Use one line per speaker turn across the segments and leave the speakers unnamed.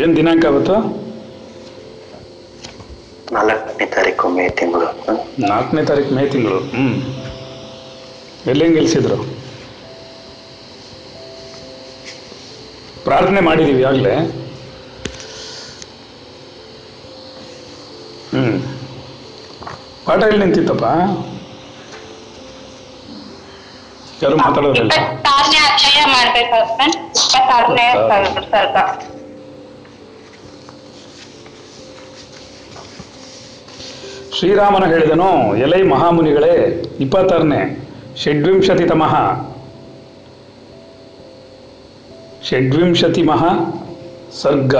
ಏನು ದಿನಾಂಕ ಆಗುತ್ತೋ
ನಾಲ್ಕನೇ ತಾರೀಕು ಮೇ ತಿಂಗಳು.
ನಾಲ್ಕನೇ ತಾರೀಕು ಮೇ ತಿಂಗಳು. ಹ್ಮ್. ಎಲ್ಲಿ ಗೆಲ್ಸಿದ್ರು ಪ್ರಾರ್ಥನೆ ಮಾಡಿದೀವಿ ಆಗ್ಲೇ. ಹ್ಮ್. ಪಾಠ ಎಲ್ಲಿ ನಿಂತಿತ್ತಪ್ಪ? ಯಾರು ಮಾತಾಡೋದಿಲ್ಲ
ಇಪ್ಪತ್ತಾರನೇ ಅಧ್ಯಾಯ ಮಾಡ್ಬೇಕು. ಹಸ್ಬೆಂಡ್ ಇಪ್ಪತ್ತಾರನೇ
ಇಪ್ಪತ್ತಾರು.
ಸರ್ಗ
ಶ್ರೀರಾಮನ ಹೇಳಿದನು ಎಲೈ ಮಹಾಮುನಿಗಳೇ ಇಪ್ಪತ್ತಾರನೇ ಷಡ್ವಿಂಶತಿತಮಃ. ಷಡ್ವಿಂಶತಿಮಃ ಸರ್ಗ.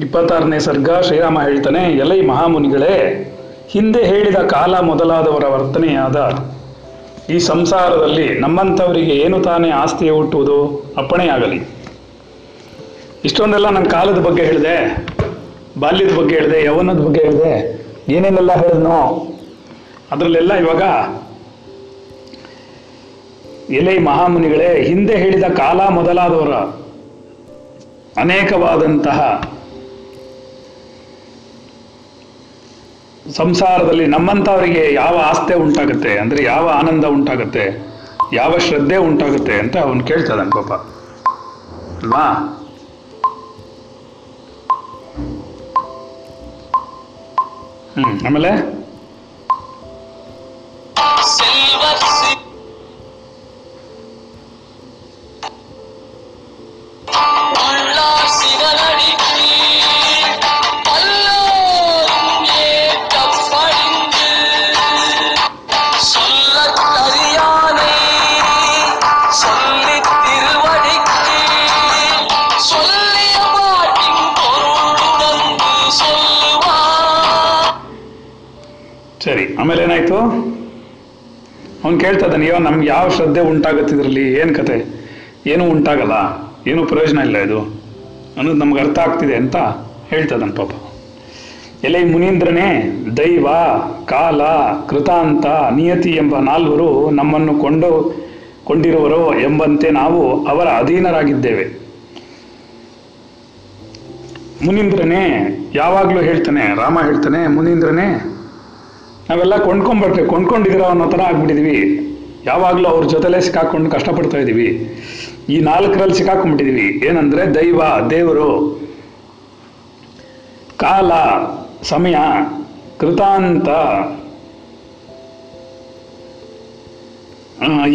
ಇಪ್ಪತ್ತಾರನೇ ಸರ್ಗ ಶ್ರೀರಾಮ ಹೇಳ್ತಾನೆ ಎಲೈ ಮಹಾಮುನಿಗಳೇ ಹಿಂದೆ ಹೇಳಿದ ಕಾಲ ಮೊದಲಾದವರ ವರ್ತನೆಯಾದ ಈ ಸಂಸಾರದಲ್ಲಿ ನಮ್ಮಂಥವರಿಗೆ ಏನು ತಾನೇ ಆಸ್ತಿ ಹುಟ್ಟುವುದು? ಅಪ್ಪಣೆಯಾಗಲಿ ಇಷ್ಟೊಂದೆಲ್ಲ ನನ್ನ ಕಾಲದ ಬಗ್ಗೆ ಹೇಳಿದೆ. ಬಾಲ್ಯದ ಬಗ್ಗೆ ಹೇಳಿದೆ, ಯವನದ ಬಗ್ಗೆ ಹೇಳಿದೆ. ಏನೇನೆಲ್ಲ ಹೇಳಿದ್ನೋ, ಅದರಲ್ಲೆಲ್ಲ ಇವಾಗ ಎಲೆ ಮಹಾಮುನಿಗಳೇ ಹಿಂದೆ ಹೇಳಿದ ಕಾಲ ಮೊದಲಾದವರ ಅನೇಕವಾದಂತಹ ಸಂಸಾರದಲ್ಲಿ ನಮ್ಮಂಥವರಿಗೆ ಯಾವ ಆಸ್ತೆ ಉಂಟಾಗುತ್ತೆ, ಅಂದರೆ ಯಾವ ಆನಂದ ಉಂಟಾಗುತ್ತೆ, ಯಾವ ಶ್ರದ್ಧೆ ಉಂಟಾಗುತ್ತೆ ಅಂತ ಅವನು ಕೇಳ್ತದಾನೆ ಪಾಪ. ಅಲ್ವಾ? ಹ್ಮ್, ಆಮೇಲೆ? ಅವ್ನು ಕೇಳ್ತಾ ಇದ್ದಾನೆ, ಅಯ್ಯೋ, ನಮ್ಗೆ ಯಾವ ಶ್ರದ್ಧೆ ಉಂಟಾಗತ್ತಿದ್ರಲ್ಲಿ? ಏನು ಕತೆ? ಏನೂ ಉಂಟಾಗಲ್ಲ. ಏನೂ ಪ್ರಯೋಜನ ಇಲ್ಲ ಇದು. ಅನ್ನೋದು ನಮ್ಗೆ ಅರ್ಥ ಆಗ್ತಿದೆ ಅಂತ ಹೇಳ್ತಾ ಪಾಪ. ಎಲೆ ಮುನೀಂದ್ರನೇ, ದೈವ, ಕಾಲ, ಕೃತಾಂತ, ನಿಯತಿ ಎಂಬ ನಾಲ್ವರು ನಮ್ಮನ್ನು ಕೊಂಡು ಕೊಂಡಿರುವರೋ ಎಂಬಂತೆ ನಾವು ಅವರ ಅಧೀನರಾಗಿದ್ದೇವೆ. ಮುನೀಂದ್ರನೇ, ಯಾವಾಗಲೂ ಹೇಳ್ತಾನೆ, ರಾಮ ಹೇಳ್ತಾನೆ, ಮುನೀಂದ್ರನೇ ನಾವೆಲ್ಲ ಕೊಂಡ್ಕೊಂಡ್ಬರ್ತೇವೆ. ಕೊಂಡ್ಕೊಂಡಿದ್ದೀರಾ ಅನ್ನೋ ಥರ ಆಗ್ಬಿಟ್ಟಿದೀವಿ ಯಾವಾಗಲೂ ಅವ್ರ ಜೊತೆಲೇ ಸಿಕ್ಕಾಕೊಂಡು ಕಷ್ಟಪಡ್ತಾ ಇದ್ದೀವಿ. ಈ ನಾಲ್ಕರಲ್ಲಿ ಸಿಕ್ಕಾಕೊಂಡ್ಬಿಟ್ಟಿದೀವಿ ಏನಂದ್ರೆ ದೈವ, ದೇವರು, ಕಾಲ, ಸಮಯ, ಕೃತಾಂತ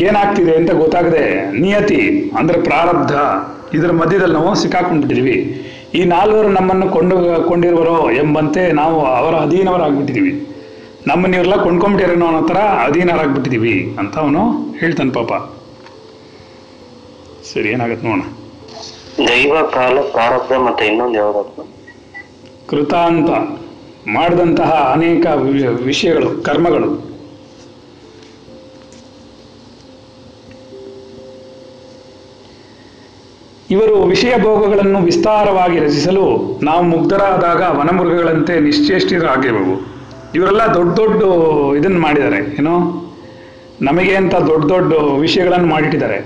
ಏನಾಗ್ತಿದೆ ಅಂತ ಗೊತ್ತಾಗದೆ ನಿಯತಿ, ಅಂದ್ರೆ ಪ್ರಾರಬ್ಧ, ಇದರ ಮಧ್ಯದಲ್ಲಿ ನಾವು ಸಿಕ್ಕಾಕೊಂಡ್ಬಿಟ್ಟಿದೀವಿ ಈ ನಾಲ್ವರು ನಮ್ಮನ್ನು ಕೊಂಡು, ಕೊಂಡಿರುವರೋ ಎಂಬಂತೆ ನಾವು ಅವರ ಅಧೀನವರಾಗ್ಬಿಟ್ಟಿದೀವಿ ನಮ್ಮನ್ನ ಇವರೆಲ್ಲ ಕೊಂಡ್ಕೊಂಬಿಟ್ಟಿರೋ ಅನ್ನೋ ಥರ ಅಧೀನರಾಗ್ಬಿಟ್ಟಿದೀವಿ ಅಂತ ಅವನು ಹೇಳ್ತಾನೆ ಪಾಪ. ಸರಿ ಏನಾಗತ್ತೆ ನೋಡೋಣ.
ದೈವ ಕಾಲ ಪ್ರಾರಬ್ಧ ಮತ್ತೆ ಇನ್ನೊಂದು
ಕೃತಾಂತ ಮಾಡಿದಂತಹ ಅನೇಕ ವಿಷಯಗಳು ಕರ್ಮಗಳು. ಇವರು ವಿಷಯ ಭೋಗಗಳನ್ನು ವಿಸ್ತಾರವಾಗಿ ರಚಿಸಲು ನಾವು ಮುಗ್ಧರಾದಾಗ ವನಮೃಗಗಳಂತೆ ನಿಶ್ಚೇಷ್ಟಿತರಾಗಿರುವು ಇವರೆಲ್ಲ ದೊಡ್ಡ ದೊಡ್ಡ ಇದನ್ನು ಮಾಡಿದ್ದಾರೆ, ಏನು? ನಮಗೆ ಅಂತ ದೊಡ್ಡ ದೊಡ್ಡ ವಿಷಯಗಳನ್ನು ಮಾಡಿಟ್ಟಿದ್ದಾರೆ.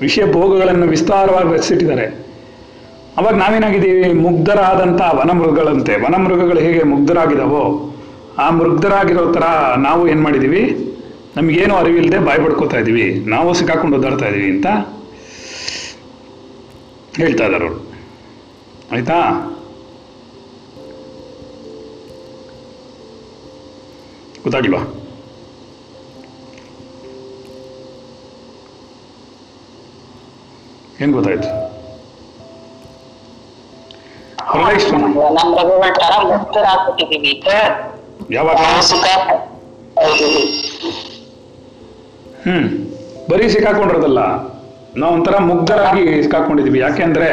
ವಿಷಯ ಭೋಗಗಳನ್ನು ವಿಸ್ತಾರವಾಗಿ ರಚಿಸಿಟ್ಟಿದ್ದಾರೆ. ಅವಾಗ ನಾವೇನಾಗಿದ್ದೀವಿ? ಮುಗ್ಧರಾದಂಥ ವನಮೃಗಗಳಂತೆ. ವನಮೃಗಗಳು ಹೇಗೆ ಮುಗ್ಧರಾಗಿದಾವೋ, ಆ ಮೃಗ್ಧರಾಗಿರೋ ಥರ ನಾವು ಏನು ಮಾಡಿದ್ದೀವಿ ನಮಗೇನು ಅರಿವಿಲ್ಲದೆ ಬಾಯ್ ಪಡ್ಕೋತಾ ಇದ್ದೀವಿ ನಾವು ಸಿಕ್ಕಾಕೊಂಡು ಒದ್ದಾಡ್ತಾ ಇದ್ದೀವಿ ಅಂತ ಹೇಳ್ತಾ ಇದ್ದಾರೆ ಅವರು. ಆಯ್ತಾ? ಗೊತ್ತಾಗಿಲ್ವಾ ಏನ್ ಗೊತ್ತಾಯ್ತು? ಯಾವಾಗ? ಹ್ಮ್. ಬರೀ ಸಿಕ್ಕಾಕೊಂಡಿರೋದಲ್ಲ. ನಾವು ಒಂಥರ ಮುಗ್ಧರಾಗಿ ಸಿಕ್ಕಾಕೊಂಡಿದೀವಿ. ಯಾಕೆಂದ್ರೆ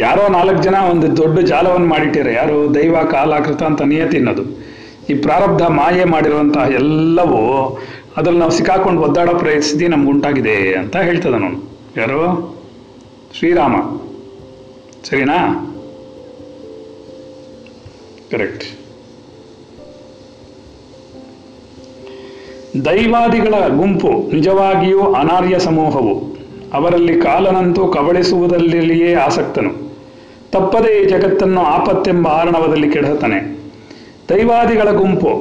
ಯಾರೋ ನಾಲ್ಕು ಜನ ಒಂದು ದೊಡ್ಡ ಜಾಲವನ್ನು ಮಾಡಿಟ್ಟಿರ ಯಾರು ದೈವ ಕಾಲ ಕೃತ ಅಂತ ನಿಯತಿ ಅನ್ನೋದು ಈ ಪ್ರಾರಬ್ಧ ಮಾಯೆ ಮಾಡಿರುವಂತಹ ಎಲ್ಲವೂ ಅದ್ರಲ್ಲಿ ನಾವು ಸಿಕ್ಕಾಕೊಂಡು ಒದ್ದಾಡೋ ಪರಿಸ್ಥಿತಿ ನಮ್ಗುಂಟಾಗಿದೆ ಅಂತ ಹೇಳ್ತದ ನಾನು ಯಾರು? ಶ್ರೀರಾಮ. ಸರಿನಾ? ಕರೆಕ್ಟ್ ದೈವಾದಿಗಳ ಗುಂಪು ನಿಜವಾಗಿಯೂ ಅನಾರ್ಯ ಸಮೂಹವು. ಅವರಲ್ಲಿ ಕಾಲನಂತೂ ಕಬಳಿಸುವುದರಲ್ಲಿಯೇ ಆಸಕ್ತನು. ತಪ್ಪದೇ ಈ ಜಗತ್ತನ್ನು ಆಪತ್ತೆಂಬ ಆರಣವದಲ್ಲಿ ಕೆಡಹುತ್ತಾನೆ. ದೈವಾದಿಗಳ ಗುಂಪು.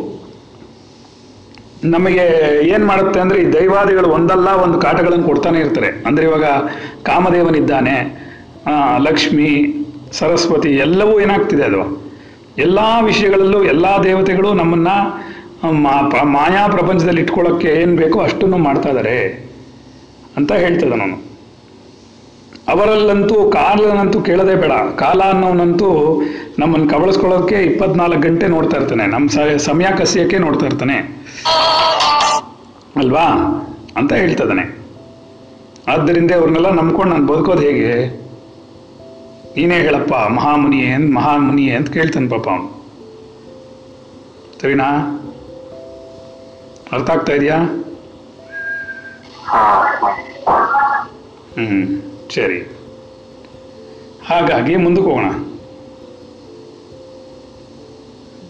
ನಮಗೆ ಏನ್ ಮಾಡುತ್ತೆ ಅಂದ್ರೆ ಈ ದೈವಾದಿಗಳು ಒಂದಲ್ಲ ಒಂದು ಕಾಟಗಳನ್ನು ಕೊಡ್ತಾನೆ ಇರ್ತಾರೆ. ಅಂದ್ರೆ ಇವಾಗ ಕಾಮದೇವನಿದ್ದಾನೆ ಲಕ್ಷ್ಮಿ, ಸರಸ್ವತಿ ಎಲ್ಲವೂ ಏನಾಗ್ತಿದೆ ಅದು. ಎಲ್ಲಾ ವಿಷಯಗಳಲ್ಲೂ ಎಲ್ಲಾ ದೇವತೆಗಳು ನಮ್ಮನ್ನ ಮಾಯಾ ಪ್ರಪಂಚದಲ್ಲಿ ಇಟ್ಕೊಳ್ಳೋಕ್ಕೆ ಏನ್ ಬೇಕೋ ಅಷ್ಟನ್ನು ಮಾಡ್ತಾ ಇದ್ದಾರೆ ಅಂತ ಹೇಳ್ತದ ನಾನು ಅವರಲ್ಲಂತೂ ಕಾಲನಂತೂ ಕೇಳದೆ ಬೇಡ. ಕಾಲ ಅನ್ನೋನಂತೂ ನಮ್ಮನ್ನು ಕಬಳಿಸ್ಕೊಳ್ಳೋಕೆ ಇಪ್ಪತ್ನಾಲ್ಕು ಗಂಟೆ ನೋಡ್ತಾ ಇರ್ತಾನೆ. ನಮ್ಮ ಸಮಯ ಕಸಿಯಕ್ಕೆ ನೋಡ್ತಾ ಇರ್ತಾನೆ. ಅಲ್ವಾ? ಅಂತ ಹೇಳ್ತದಾನೆ ಆದ್ದರಿಂದ ಅವ್ರನ್ನೆಲ್ಲ ನಂಬ್ಕೊಂಡು ನಾನು ಬದುಕೋದು ಹೇಗೆ? ನೀನೇ ಹೇಳಪ್ಪ, ಮಹಾಮುನಿಯೇ ಅಂತ ಮಹಾಮುನಿಯೇ ಅಂತ ಕೇಳ್ತಾನೆ ಪಾಪ ಅವನು. ಸರಿನಾ? ಅರ್ಥ ಆಗ್ತಾ ಇದೆಯಾ. ಹ್ಮ್. ಸರಿ. ಹಾಗಾಗಿ ಮುಂದಕ್ಕೆ ಹೋಗೋಣ.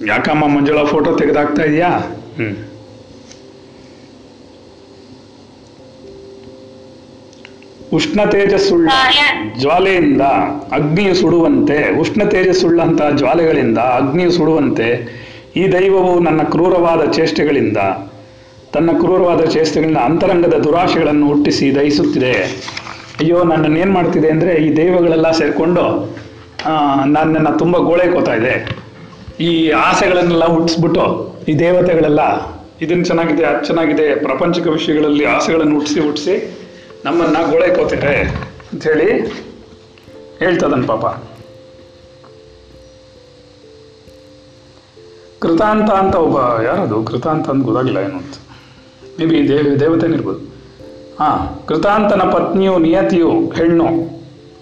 ಯಾಕಮ್ಮ ಮಂಜುಳಾ ಫೋಟೋ ತೆಗೆದಾಕ್ತಾ ಇದೆಯಾ? ಉಷ್ಣ ತೇಜಸ್ಸುಳ್ಳ ಜ್ವಾಲೆಯಿಂದ ಅಗ್ನಿಯು ಸುಡುವಂತೆ, ಉಷ್ಣ ತೇಜಸ್ಸುಳ್ಳಂತಹ ಜ್ವಾಲೆಗಳಿಂದ ಅಗ್ನಿಯು ಸುಡುವಂತೆ ಈ ದೈವವು ನನ್ನ ಕ್ರೂರವಾದ ಚೇಷ್ಟೆಗಳಿಂದ, ತನ್ನ ಕ್ರೂರವಾದ ಚೇಷ್ಟೆಗಳಿಂದ ಅಂತರಂಗದ ದುರಾಶೆಗಳನ್ನು ಹುಟ್ಟಿಸಿ ದಹಿಸುತ್ತಿದೆ. ಅಯ್ಯೋ, ನನ್ನನ್ನು ಏನು ಮಾಡ್ತಿದೆ ಅಂದರೆ ಈ ದೈವಗಳೆಲ್ಲ ಸೇರಿಕೊಂಡು ನನ್ನನ್ನು ತುಂಬ ಗೋಳೈಕೋತಾ ಇದೆ. ಈ ಆಸೆಗಳನ್ನೆಲ್ಲ ಹುಟ್ಟಿಸ್ಬಿಟ್ಟು, ಈ ದೇವತೆಗಳೆಲ್ಲ ಇದನ್ನು ಚೆನ್ನಾಗಿದೆ, ಅದು ಚೆನ್ನಾಗಿದೆ, ಪ್ರಪಂಚಿಕ ವಿಷಯಗಳಲ್ಲಿ ಆಸೆಗಳನ್ನು ಹುಟ್ಟಿಸಿ ಹುಟ್ಟಿಸಿ ನಮ್ಮನ್ನ ಗೋಳೆಕೋತಿದೆ ಅಂತ ಹೇಳಿ ಹೇಳ್ತದನ್ ಪಾಪ. ಕೃತಾಂತ ಅಂತ ಒಬ್ಬ, ಯಾರದು? ಕೃತಾಂತ ಅಂತ ಗೊತ್ತಾಗಿಲ್ಲ ಏನು ಅಂತ. ಬಿ ದೇವ, ದೇವತೆನೇ ಇರ್ಬೋದು. ಹಾ ಕೃತಾಂತನ ಪತ್ನಿಯು ನಿಯತಿಯು ಹೆಣ್ಣು.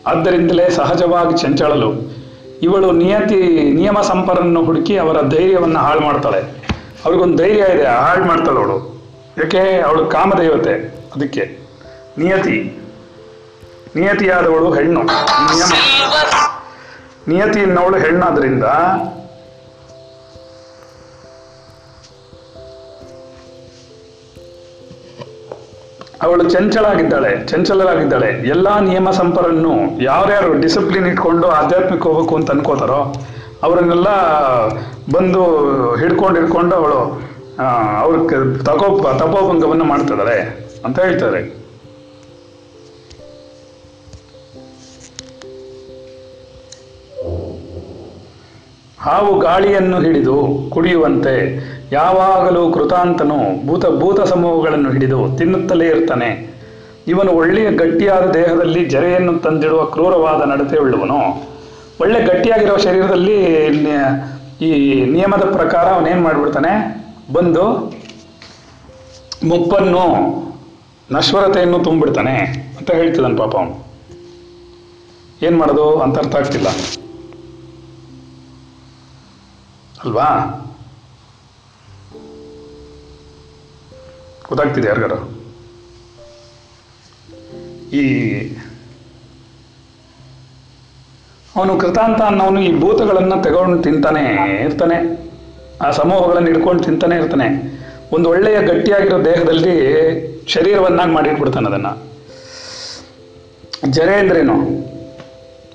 ಆದ್ದರಿಂದಲೇ ಸಹಜವಾಗಿ ಚಂಚಳಲು. ಇವಳು ನಿಯತಿ ನಿಯಮ ಸಂಪರನ್ನು ಹುಡುಕಿ ಅವರ ಧೈರ್ಯವನ್ನು ಹಾಳು ಮಾಡ್ತಾಳೆ. ಅವ್ರಿಗೊಂದು ಧೈರ್ಯ ಇದೆ ಹಾಳು ಮಾಡ್ತಾಳೆ ಅವಳು. ಯಾಕೆ? ಅವಳು ಕಾಮದೇವತೆ. ಅದಕ್ಕೆ. ನಿಯತಿ. ನಿಯತಿಯಾದವಳು ಹೆಣ್ಣು. ನಿಯಮ. ನಿಯತಿ ಎನ್ನುವಳು ಹೆಣ್ಣಾದ್ರಿಂದ ಅವಳು ಚಂಚಲಾಗಿದ್ದಾಳೆ ಚಂಚಲರಾಗಿದ್ದಾಳೆ. ಎಲ್ಲಾ ನಿಯಮ ಸಂಪರನ್ನು ಯಾರ್ಯಾರು ಡಿಸಿಪ್ಲಿನ್ ಇಟ್ಕೊಂಡು ಆಧ್ಯಾತ್ಮಿಕ ಹೋಗ್ಬೇಕು ಅಂತ ಅನ್ಕೋತಾರೋ, ಅವರನ್ನೆಲ್ಲ ಬಂದು ಹಿಡ್ಕೊಂಡು ಹಿಡ್ಕೊಂಡು ಅವಳು ಅವ್ರ ತಗೋ ತಪೋಭಂಗವನ್ನು ಮಾಡ್ತಿದ್ದಾರೆ ಅಂತ ಹೇಳ್ತಾರೆ. ಹಾವು ಗಾಳಿಯನ್ನು ಹಿಡಿದು ಕುಡಿಯುವಂತೆ ಯಾವಾಗಲೂ ಕೃತಾಂತನು ಭೂತ ಭೂತ ಸಮೂಹಗಳನ್ನು ಹಿಡಿದು ತಿನ್ನುತ್ತಲೇ ಇರ್ತಾನೆ. ಇವನು ಒಳ್ಳೆಯ ಗಟ್ಟಿಯಾದ ದೇಹದಲ್ಲಿ ಜರೆಯನ್ನು ತಂದಿಡುವ ಕ್ರೂರವಾದ ನಡತೆಯುಳ್ಳವನು. ಒಳ್ಳೆ ಗಟ್ಟಿಯಾಗಿರೋ ಶರೀರದಲ್ಲಿ ಈ ನಿಯಮದ ಪ್ರಕಾರ ಅವನೇನು ಮಾಡಿಬಿಡ್ತಾನೆ? ಬಂದು ಮುಪ್ಪನ್ನು ನಶ್ವರತೆಯನ್ನು ತುಂಬಿಡ್ತಾನೆ ಅಂತ ಹೇಳ್ತಿದ್ದಾನೆ ಪಾಪ ಅವನು. ಏನು ಮಾಡೋದು ಅಂತ ಅರ್ಥ ಆಗ್ತಿಲ್ಲ. ಅಲ್ವಾ? ಗೊತ್ತಾಗ್ತಿದೆ ಯಾರಿಗಾರ? ಈ ಅವನು ಕೃತಾಂತ ಅನ್ನೋನು ಈ ಭೂತಗಳನ್ನು ತಗೊಂಡು ತಿಂತಾನೆ ಇರ್ತಾನೆ. ಆ ಸಮೂಹಗಳನ್ನು ಹಿಡ್ಕೊಂಡು ತಿಂತಾನೆ ಇರ್ತಾನೆ. ಒಂದು ಒಳ್ಳೆಯ ಗಟ್ಟಿಯಾಗಿರೋ ದೇಹದಲ್ಲಿ ಶರೀರವನ್ನಾಗಿ ಮಾಡಿಟ್ಬಿಡ್ತಾನೆ ಅದನ್ನ. ಜರೆ ಅಂದ್ರೇನು?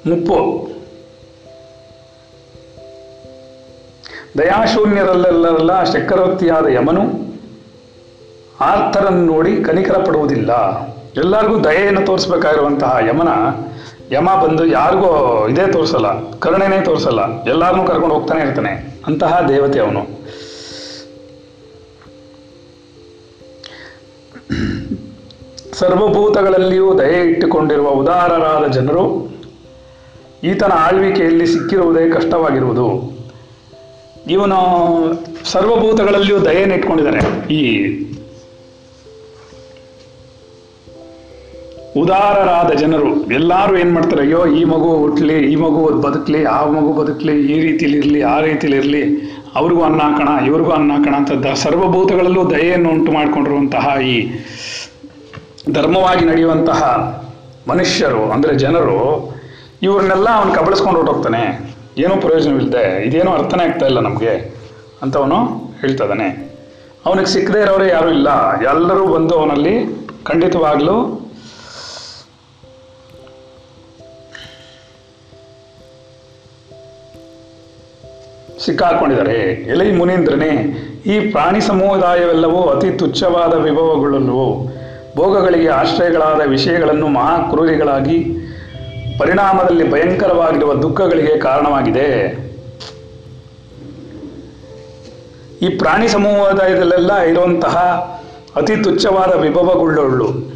ಮುಪ್ಪು. ದಯಾಶೂನ್ಯರಲ್ಲೆಲ್ಲರಲ್ಲ ಚಕ್ರವರ್ತಿಯಾದ ಯಮನು ಆರ್ತರನ್ನು ನೋಡಿ ಕನಿಕರ ಪಡುವುದಿಲ್ಲ ಎಲ್ಲರಿಗೂ ದಯೆಯನ್ನು ತೋರಿಸ್ಬೇಕಾಗಿರುವಂತಹ ಯಮನ, ಯಮ ಬಂದು ಯಾರಿಗೂ ಇದೇ ತೋರಿಸಲ್ಲ, ಕರುಣೆನೇ ತೋರಿಸಲ್ಲ ಎಲ್ಲರನ್ನೂ ಕರ್ಕೊಂಡು ಹೋಗ್ತಾನೆ ಇರ್ತಾನೆ, ಅಂತಹ ದೇವತೆ ಅವನು. ಸರ್ವಭೂತಗಳಲ್ಲಿಯೂ ದಯೆ ಇಟ್ಟುಕೊಂಡಿರುವ ಉದಾರರಾದ ಜನರು, ಈತನ ಆಳ್ವಿಕೆಯಲ್ಲಿ ಸಿಕ್ಕಿರುವುದೇ ಕಷ್ಟವಾಗಿರುವುದು. ಇವನು ಸರ್ವಭೂತಗಳಲ್ಲಿಯೂ ದಯೆಯನ್ನು ಇಟ್ಕೊಂಡಿದ್ದಾನೆ ಈ ಉದಾರರಾದ ಜನರು, ಎಲ್ಲರೂ ಏನ್ ಮಾಡ್ತಾರೆ, ಅಯ್ಯೋ, ಈ ಮಗು ಹುಟ್ಲಿ, ಈ ಮಗು ಬದುಕಲಿ, ಆ ಮಗು ಬದುಕಲಿ, ಈ ರೀತಿಲಿ ಇರಲಿ, ಆ ರೀತಿಲಿ ಇರಲಿ, ಅವ್ರಿಗೂ ಅನ್ನ ಹಾಕೋಣ ಇವ್ರಿಗೂ ಅನ್ನ ಹಾಕೋಣ ಅಂತ ದ- ಸರ್ವಭೂತಗಳಲ್ಲೂ ದಯೆಯನ್ನು ಉಂಟು ಮಾಡಿಕೊಂಡಿರುವಂತಹ ಈ ಧರ್ಮವಾಗಿ ನಡೆಯುವಂತಹ ಮನುಷ್ಯರು, ಅಂದ್ರೆ ಜನರು, ಇವ್ರನ್ನೆಲ್ಲ ಅವನು ಕಬಳಿಸ್ಕೊಂಡು ಹೊರಟೋಗ್ತಾನೆ. ಏನೂ ಪ್ರಯೋಜನವಿಲ್ಲದೆ ಇದೇನೂ ಅರ್ಥನೇ ಆಗ್ತಾ ಇಲ್ಲ ನಮಗೆ ಅಂತ ಅವನು ಹೇಳ್ತಾ ಅವನಿಗೆ ಸಿಕ್ಕದೇ ಇರೋರೇ ಯಾರೂ ಇಲ್ಲ. ಎಲ್ಲರೂ ಬಂದು ಅವನಲ್ಲಿ ಖಂಡಿತವಾಗ್ಲೂ ಸಿಕ್ಕಾಕೊಂಡಿದ್ದಾರೆ. ಎಲೈ ಮುನೀಂದ್ರನೇ, ಈ ಪ್ರಾಣಿ ಸಮುದಾಯವೆಲ್ಲವೂ ಅತಿ ತುಚ್ಛವಾದ ವಿಭವಗಳಲ್ಲವೋ ಭೋಗಗಳಿಗೆ ಆಶ್ರಯಗಳಾದ ವಿಷಯಗಳನ್ನು ಮಹಾಕ್ರೂರಿಗಳಾಗಿ, ಪರಿಣಾಮದಲ್ಲಿ ಭಯಂಕರವಾಗಿರುವ ದುಃಖಗಳಿಗೆ ಕಾರಣವಾಗಿದೆ. ಈ ಪ್ರಾಣಿ ಸಮುದಾಯದಲ್ಲೆಲ್ಲ ಇರುವಂತಹ ಅತಿ ತುಚ್ಛವಾದ ವಿಭವಗಳುಳ್ಳು.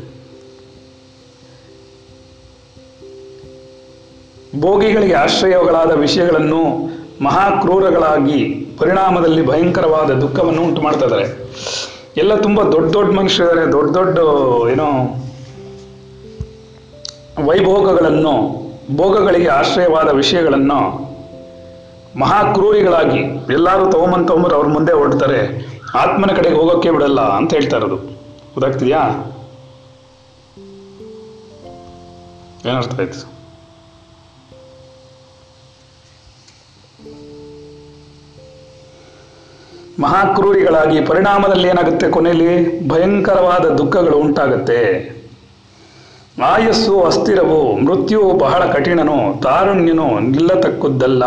ಭೋಗಿಗಳಿಗೆ ಆಶ್ರಯಗಳಾದ ವಿಷಯಗಳನ್ನು ಮಹಾಕ್ರೂರಗಳಾಗಿ ಪರಿಣಾಮದಲ್ಲಿ ಭಯಂಕರವಾದ ದುಃಖವನ್ನು ಉಂಟು ಮಾಡ್ತಾ ಇದ್ದಾರೆ ಎಲ್ಲ ತುಂಬ ದೊಡ್ಡ ದೊಡ್ಡ ಮನುಷ್ಯರಿದ್ದಾರೆ ದೊಡ್ಡ ದೊಡ್ಡ ಏನೋ ವೈಭೋಗಗಳನ್ನು, ಭೋಗಗಳಿಗೆ ಆಶ್ರಯವಾದ ವಿಷಯಗಳನ್ನು ಮಹಾಕ್ರೂರಿಗಳಾಗಿ ಎಲ್ಲರೂ ತಗೊಂಬಂದ್ ತಗೊಂಬರು ಅವ್ರ ಮುಂದೆ ಹೊರಡ್ತಾರೆ. ಆತ್ಮನ ಕಡೆಗೆ ಹೋಗೋಕ್ಕೆ ಬಿಡಲ್ಲ ಅಂತ ಹೇಳ್ತಾ ಇರೋದು. ಗೊತ್ತಾಗ್ತಿದ್ಯಾ? ಏನರ್ಥ ಆಯ್ತು? ಮಹಾಕ್ರೂರಿಗಳಾಗಿ ಪರಿಣಾಮದಲ್ಲಿ ಏನಾಗುತ್ತೆ ಕೊನೆಯಲ್ಲಿ? ಭಯಂಕರವಾದ ದುಃಖಗಳು ಉಂಟಾಗುತ್ತೆ. ಆಯಸ್ಸು ಅಸ್ಥಿರವು ಮೃತ್ಯುವು ಬಹಳ ಕಠಿಣನು, ತಾರುಣ್ಯನು ನಿಲ್ಲತಕ್ಕದ್ದಲ್ಲ.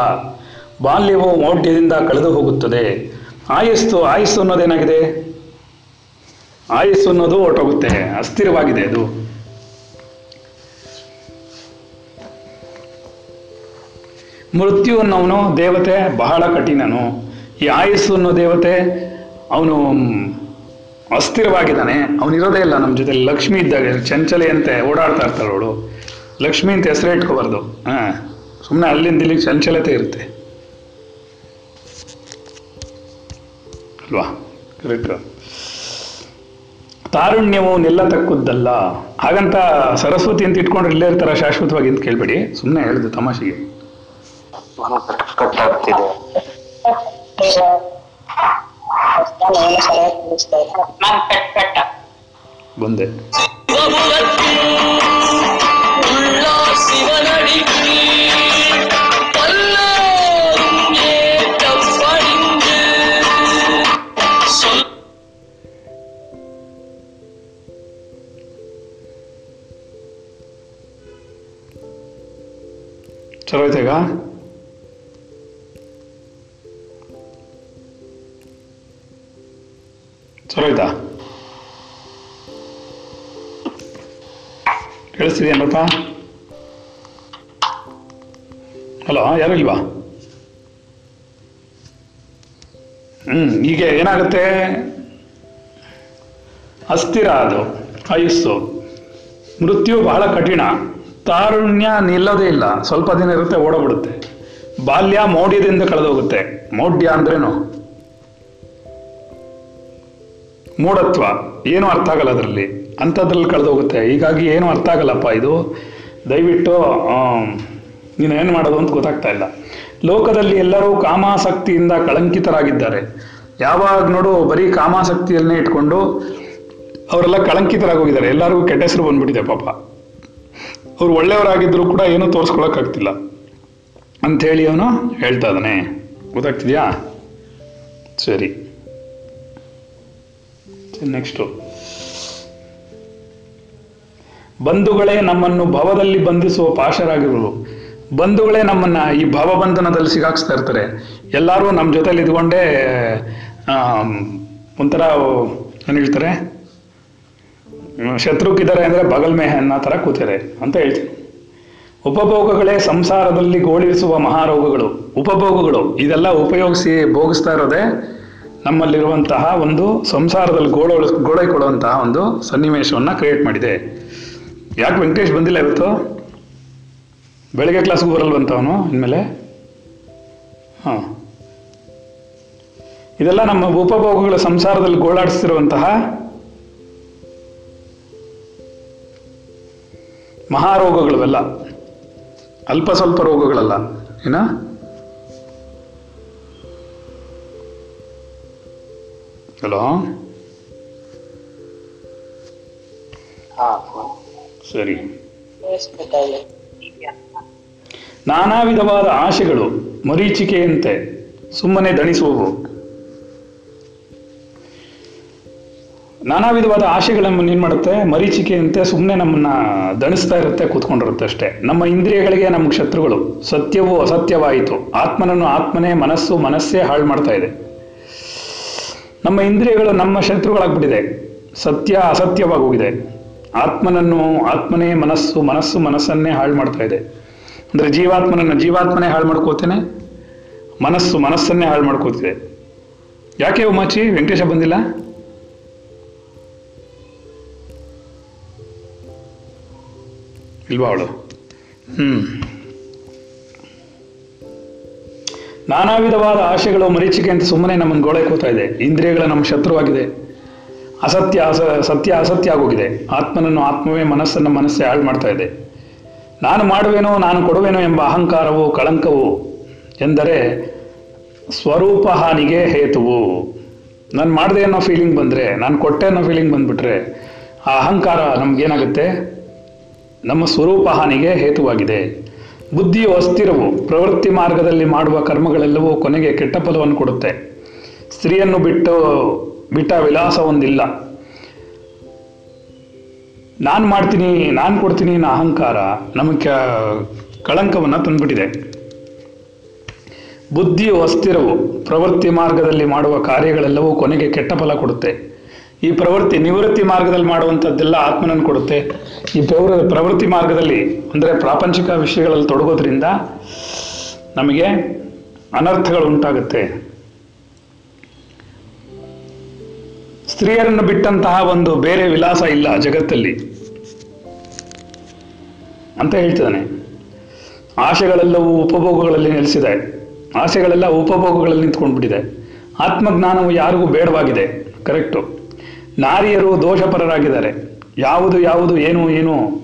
ಬಾಲ್ಯವು ಮೌಢ್ಯದಿಂದ ಕಳೆದು ಹೋಗುತ್ತದೆ. ಆಯಸ್ಸು ಆಯಸ್ಸು ಅನ್ನೋದೇನಾಗಿದೆ ಆಯಸ್ಸು ಅನ್ನೋದು ಹೊರಟೋಗುತ್ತೆ. ಅಸ್ಥಿರವಾಗಿದೆ ಅದು. ಮೃತ್ಯು ಅನ್ನೋನು ದೇವತೆ ಬಹಳ ಕಠಿಣನು. ಈ ಆಯಸ್ಸು ಅನ್ನೋ ದೇವತೆ ಅವನು ಅಸ್ಥಿರವಾಗಿದ್ದಾನೆ. ಅವನಿರೋದೇ ಇಲ್ಲ ನಮ್ಮ ಜೊತೆ ಲಕ್ಷ್ಮಿ ಇದ್ದಾಗ ಚಂಚಲೆ ಅಂತ ಓಡಾಡ್ತಾ ಇರ್ತಾಳೆ ಅವಳು. ಲಕ್ಷ್ಮಿ ಅಂತ ಹೆಸರೇ ಇಟ್ಕೋಬಾರ್ದು. ಹಾಂ ಸುಮ್ಮನೆ ಅಲ್ಲಿಂದ ಇಲ್ಲಿ ಚಂಚಲತೆ ಇರುತ್ತೆ. ಅಲ್ವಾ? ಕರೆಕ್ಟ್ ತಾರುಣ್ಯವು ನಿಲ್ಲತಕ್ಕದ್ದಲ್ಲ. ಹಾಗಂತ ಸರಸ್ವತಿ ಅಂತ ಇಟ್ಕೊಂಡ್ರೆ ಇಲ್ಲೇ ಇರ್ತಾರ ಶಾಶ್ವತವಾಗಿ ಅಂತ ಕೇಳ್ಬೇಡಿ. ಸುಮ್ಮನೆ ಹೇಳಿದೆ ತಮಾಷೆಗೆ.
మీరు
నేను
సెలవు పిలుస్తాను నాకు పెట్ట పెట్ట ಮುಂದೆ
ಚಲೋ ಐತೆ ಈಗ ಚಲೋ ಕೇಳಿಸ್ತಿದ್ಯಾ ಕೇಳಿಸ್ತಿದೇನಪ್ಪ ಹಲೋ ಯಾರು ಇಲ್ವಾ ಹ್ಞೂ ಈಗ ಏನಾಗುತ್ತೆ ಅಸ್ಥಿರ ಅದು ಆಯುಸ್ಸು ಮೃತ್ಯು ಬಹಳ ಕಠಿಣ. ತಾರುಣ್ಯ ನಿಲ್ಲೋದೇ ಇಲ್ಲ. ಸ್ವಲ್ಪ ದಿನ ಇರುತ್ತೆ ಓಡೋಗ್ಬಿಡುತ್ತೆ ಬಾಲ್ಯ ಮೌಢ್ಯದಿಂದ ಕಳೆದೋಗುತ್ತೆ. ಮೌಢ್ಯ ಅಂದ್ರೇನು? ಮೂಢತ್ವ, ಏನು ಅರ್ಥ ಆಗಲ್ಲ ಅದರಲ್ಲಿ. ಅಂಥದ್ರಲ್ಲಿ ಕಳೆದೋಗುತ್ತೆ. ಹೀಗಾಗಿ ಏನು ಅರ್ಥ ಆಗಲ್ಲಪ್ಪ ಇದು. ದಯವಿಟ್ಟು ನೀನು ಏನು ಮಾಡೋದು ಅಂತ ಗೊತ್ತಾಗ್ತಾ ಇಲ್ಲ. ಲೋಕದಲ್ಲಿ ಎಲ್ಲರೂ ಕಾಮಾಸಕ್ತಿಯಿಂದ ಕಳಂಕಿತರಾಗಿದ್ದಾರೆ. ಯಾವಾಗ ನೋಡು, ಬರೀ ಕಾಮಾಸಕ್ತಿಯನ್ನೇ ಇಟ್ಕೊಂಡು ಅವರೆಲ್ಲ ಕಳಂಕಿತರಾಗೋಗಿದ್ದಾರೆ. ಎಲ್ಲರಿಗೂ ಕೆಟ್ಟ ಹೆಸರು ಬಂದ್ಬಿಟ್ಟಿದೆ ಪಾಪ. ಅವ್ರು ಒಳ್ಳೆಯವರಾಗಿದ್ದರೂ ಕೂಡ ಏನೂ ತೋರಿಸ್ಕೊಳಕ್ಕಾಗ್ತಿಲ್ಲ. ಅಂಥೇಳಿ ಅವನು ಹೇಳ್ತಾ ಇದ್ದಾನೆ. ಗೊತ್ತಾಗ್ತಿದ್ಯಾ? ಸರಿ. ನೆಕ್ಸ್ಟು. ಬಂಧುಗಳೇ ನಮ್ಮನ್ನು ಭವದಲ್ಲಿ ಬಂಧಿಸುವ ಪಾಶರಾಗಿರು ಬಂಧುಗಳೇ ನಮ್ಮನ್ನ ಈ ಭವಬಂಧನದಲ್ಲಿ ಸಿಗಾಕ್ಸ್ತಾ ಇರ್ತಾರೆ. ಎಲ್ಲರೂ ನಮ್ಮ ಜೊತೆಲಿ ಇದ್ಕೊಂಡೇ ಒಂಥರ ಏನು ಹೇಳ್ತಾರೆ? ಶತ್ರುಕ್ಕಿದ್ದಾರೆ ಅಂದರೆ ಬಗಲ್ ಮೇ ಅನ್ನೋ ಥರ ಕೂತಾರೆ ಅಂತ ಹೇಳ್ತೀನಿ. ಉಪಭೋಗಗಳೇ ಸಂಸಾರದಲ್ಲಿ ಗೋಳಿಸುವ ಮಹಾರೋಗಗಳು. ಉಪಭೋಗಗಳು, ಇದೆಲ್ಲ ಉಪಯೋಗಿಸಿ ಭೋಗಿಸ್ತಾ ಇರೋದೇ ನಮ್ಮಲ್ಲಿರುವಂತಹ ಒಂದು ಸಂಸಾರದಲ್ಲಿ ಗೋಳ ಕೊಡುವಂತಹ ಒಂದು ಸನ್ನಿವೇಶವನ್ನು ಕ್ರಿಯೇಟ್ ಮಾಡಿದೆ. ಯಾಕೆ ವೆಂಕಟೇಶ್ ಬಂದಿಲ್ಲ ಇವತ್ತು? ಬೆಳಗ್ಗೆ ಕ್ಲಾಸ್ಗೆ ಬರಲ್ವಂತ ಅವನು ಇನ್ಮೇಲೆ? ಹಾಂ. ಇದೆಲ್ಲ ನಮ್ಮ ಉಪಭೋಗಗಳ ಸಂಸಾರದಲ್ಲಿ ಗೋಳಾಡಿಸ್ತಿರುವಂತಹ ಮಹಾರೋಗಗಳು ಅಲ್ಪ ಸ್ವಲ್ಪ ರೋಗಗಳಲ್ಲ, ಏನ? ಹಲೋ ಸರಿ. ನಾನಾ ವಿಧವಾದ ಆಶೆಗಳು ಮರೀಚಿಕೆಯಂತೆ ಸುಮ್ಮನೆ ದಣಿಸುವವು. ನಾನಾ ವಿಧವಾದ ಆಶೆಗಳನ್ನು ಏನು ಮಾಡುತ್ತೆ ಮರೀಚಿಕೆಯಂತೆ ಸುಮ್ಮನೆ ನಮ್ಮನ್ನ ದಣಿಸ್ತಾ ಇರುತ್ತೆ ಕೂತ್ಕೊಂಡಿರುತ್ತೆ ಅಷ್ಟೇ. ನಮ್ಮ ಇಂದ್ರಿಯಗಳಿಗೆ ನಮ್ಮ ಶತ್ರುಗಳು ಸತ್ಯವೂ ಅಸತ್ಯವಾಯಿತು. ಆತ್ಮನನ್ನು ಆತ್ಮನೇ ಮನಸ್ಸು ಮನಸ್ಸೇ ಹಾಳು ಮಾಡ್ತಾ ಇದೆ. ನಮ್ಮ ಇಂದ್ರಿಯಗಳು ನಮ್ಮ ಶತ್ರುಗಳಾಗ್ಬಿಟ್ಟಿದೆ. ಸತ್ಯ ಅಸತ್ಯವಾಗಿ ಹೋಗಿದೆ ಆತ್ಮನನ್ನು ಆತ್ಮನೇ ಮನಸ್ಸು ಮನಸ್ಸು ಮನಸ್ಸನ್ನೇ ಹಾಳು ಮಾಡ್ತಾ ಇದೆ. ಅಂದರೆ ಜೀವಾತ್ಮನನ್ನು ಜೀವಾತ್ಮನೇ ಹಾಳು ಮಾಡ್ಕೋತೇನೆ, ಮನಸ್ಸು ಮನಸ್ಸನ್ನೇ ಹಾಳು ಮಾಡ್ಕೋತಿದೆ. ಯಾಕೆ ಉಮಾಚಿ ವೆಂಕಟೇಶ ಬಂದಿಲ್ಲ? ಇಲ್ವಾ ಅವಳು? ಹ್ಮ್. ನಾನಾ ವಿಧವಾದ ಆಶೆಗಳು ಮರೀಚಿಕೆ ಅಂತ ಸುಮ್ಮನೆ ನಮ್ಮನ್ನು ಗೋಳೆ ಕೂತಾ ಇದೆ. ಇಂದ್ರಿಯಗಳ ನಮ್ಮ ಶತ್ರುವಾಗಿದೆ. ಅಸತ್ಯ ಅಸ ಸತ್ಯ ಅಸತ್ಯ ಆಗೋಗಿದೆ. ಆತ್ಮನನ್ನು ಆತ್ಮವೇ ಮನಸ್ಸನ್ನು ಮನಸ್ಸೇ ಹಾಳು ಮಾಡ್ತಾ ಇದೆ. ನಾನು ಮಾಡುವೇನೋ, ನಾನು ಕೊಡುವೆನೋ ಎಂಬ ಅಹಂಕಾರವು, ಕಳಂಕವು ಎಂದರೆ ಸ್ವರೂಪ ಹಾನಿಗೆ ಹೇತುವು. ನಾನು ಮಾಡಿದೆ ಅನ್ನೋ ಫೀಲಿಂಗ್ ಬಂದರೆ, ನಾನು ಕೊಟ್ಟೆ ಅನ್ನೋ ಫೀಲಿಂಗ್ ಬಂದ್ಬಿಟ್ರೆ ಆ ಅಹಂಕಾರ ನಮಗೇನಾಗುತ್ತೆ? ನಮ್ಮ ಸ್ವರೂಪ ಹಾನಿಗೆ ಹೇತುವಾಗಿದೆ. ಬುದ್ಧಿಯು ಅಸ್ಥಿರವು, ಪ್ರವೃತ್ತಿ ಮಾರ್ಗದಲ್ಲಿ ಮಾಡುವ ಕರ್ಮಗಳೆಲ್ಲವೂ ಕೊನೆಗೆ ಕೆಟ್ಟ ಫಲವನ್ನು ಕೊಡುತ್ತೆ. ಸ್ತ್ರೀಯನ್ನು ಬಿಟ್ಟು ಬಿಟ್ಟ ವಿಲಾಸ ಒಂದಿಲ್ಲ ನಾನು ಮಾಡ್ತೀನಿ, ನಾನು ಕೊಡ್ತೀನಿ ಅನ್ನೋ ಅಹಂಕಾರ ನಮಗೆ ಕಳಂಕವನ್ನು ತಂದುಬಿಟ್ಟಿದೆ. ಬುದ್ಧಿಯು ಅಸ್ಥಿರವು, ಪ್ರವೃತ್ತಿ ಮಾರ್ಗದಲ್ಲಿ ಮಾಡುವ ಕಾರ್ಯಗಳೆಲ್ಲವೂ ಕೊನೆಗೆ ಕೆಟ್ಟ ಫಲ ಕೊಡುತ್ತೆ. ಈ ಪ್ರವೃತ್ತಿ ನಿವೃತ್ತಿ ಮಾರ್ಗದಲ್ಲಿ ಮಾಡುವಂಥದ್ದೆಲ್ಲ ಆತ್ಮನನ್ನು ಕೊಡುತ್ತೆ. ಈ ಪ್ರವೃ ಪ್ರವೃತ್ತಿ ಮಾರ್ಗದಲ್ಲಿ ಅಂದರೆ ಪ್ರಾಪಂಚಿಕ ವಿಷಯಗಳಲ್ಲಿ ತೊಡಗೋದ್ರಿಂದ ನಮಗೆ ಅನರ್ಥಗಳು ಉಂಟಾಗುತ್ತೆ. ಸ್ತ್ರೀಯರನ್ನು ಬಿಟ್ಟಂತಹ ಒಂದು ಬೇರೆ ವಿಲಾಸ ಇಲ್ಲ ಜಗತ್ತಲ್ಲಿ. ಅಂತ ಹೇಳ್ತಿದ್ದಾನೆ. ಆಶೆಗಳೆಲ್ಲವೂ ಉಪಭೋಗಗಳಲ್ಲಿ ನೆಲೆಸಿದೆ. ಆಸೆಗಳೆಲ್ಲ ಉಪಭೋಗಗಳಲ್ಲಿ ನಿಂತ್ಕೊಂಡ್ಬಿಟ್ಟಿದೆ. ಆತ್ಮಜ್ಞಾನವು ಯಾರಿಗೂ ಬೇಡವಾಗಿದೆ. ಕರೆಕ್ಟು ನಾರಿಯರು ದೋಷಪರರಾಗಿದ್ದಾರೆ. ಯಾವುದು ಯಾವುದು, ಏನು ಏನು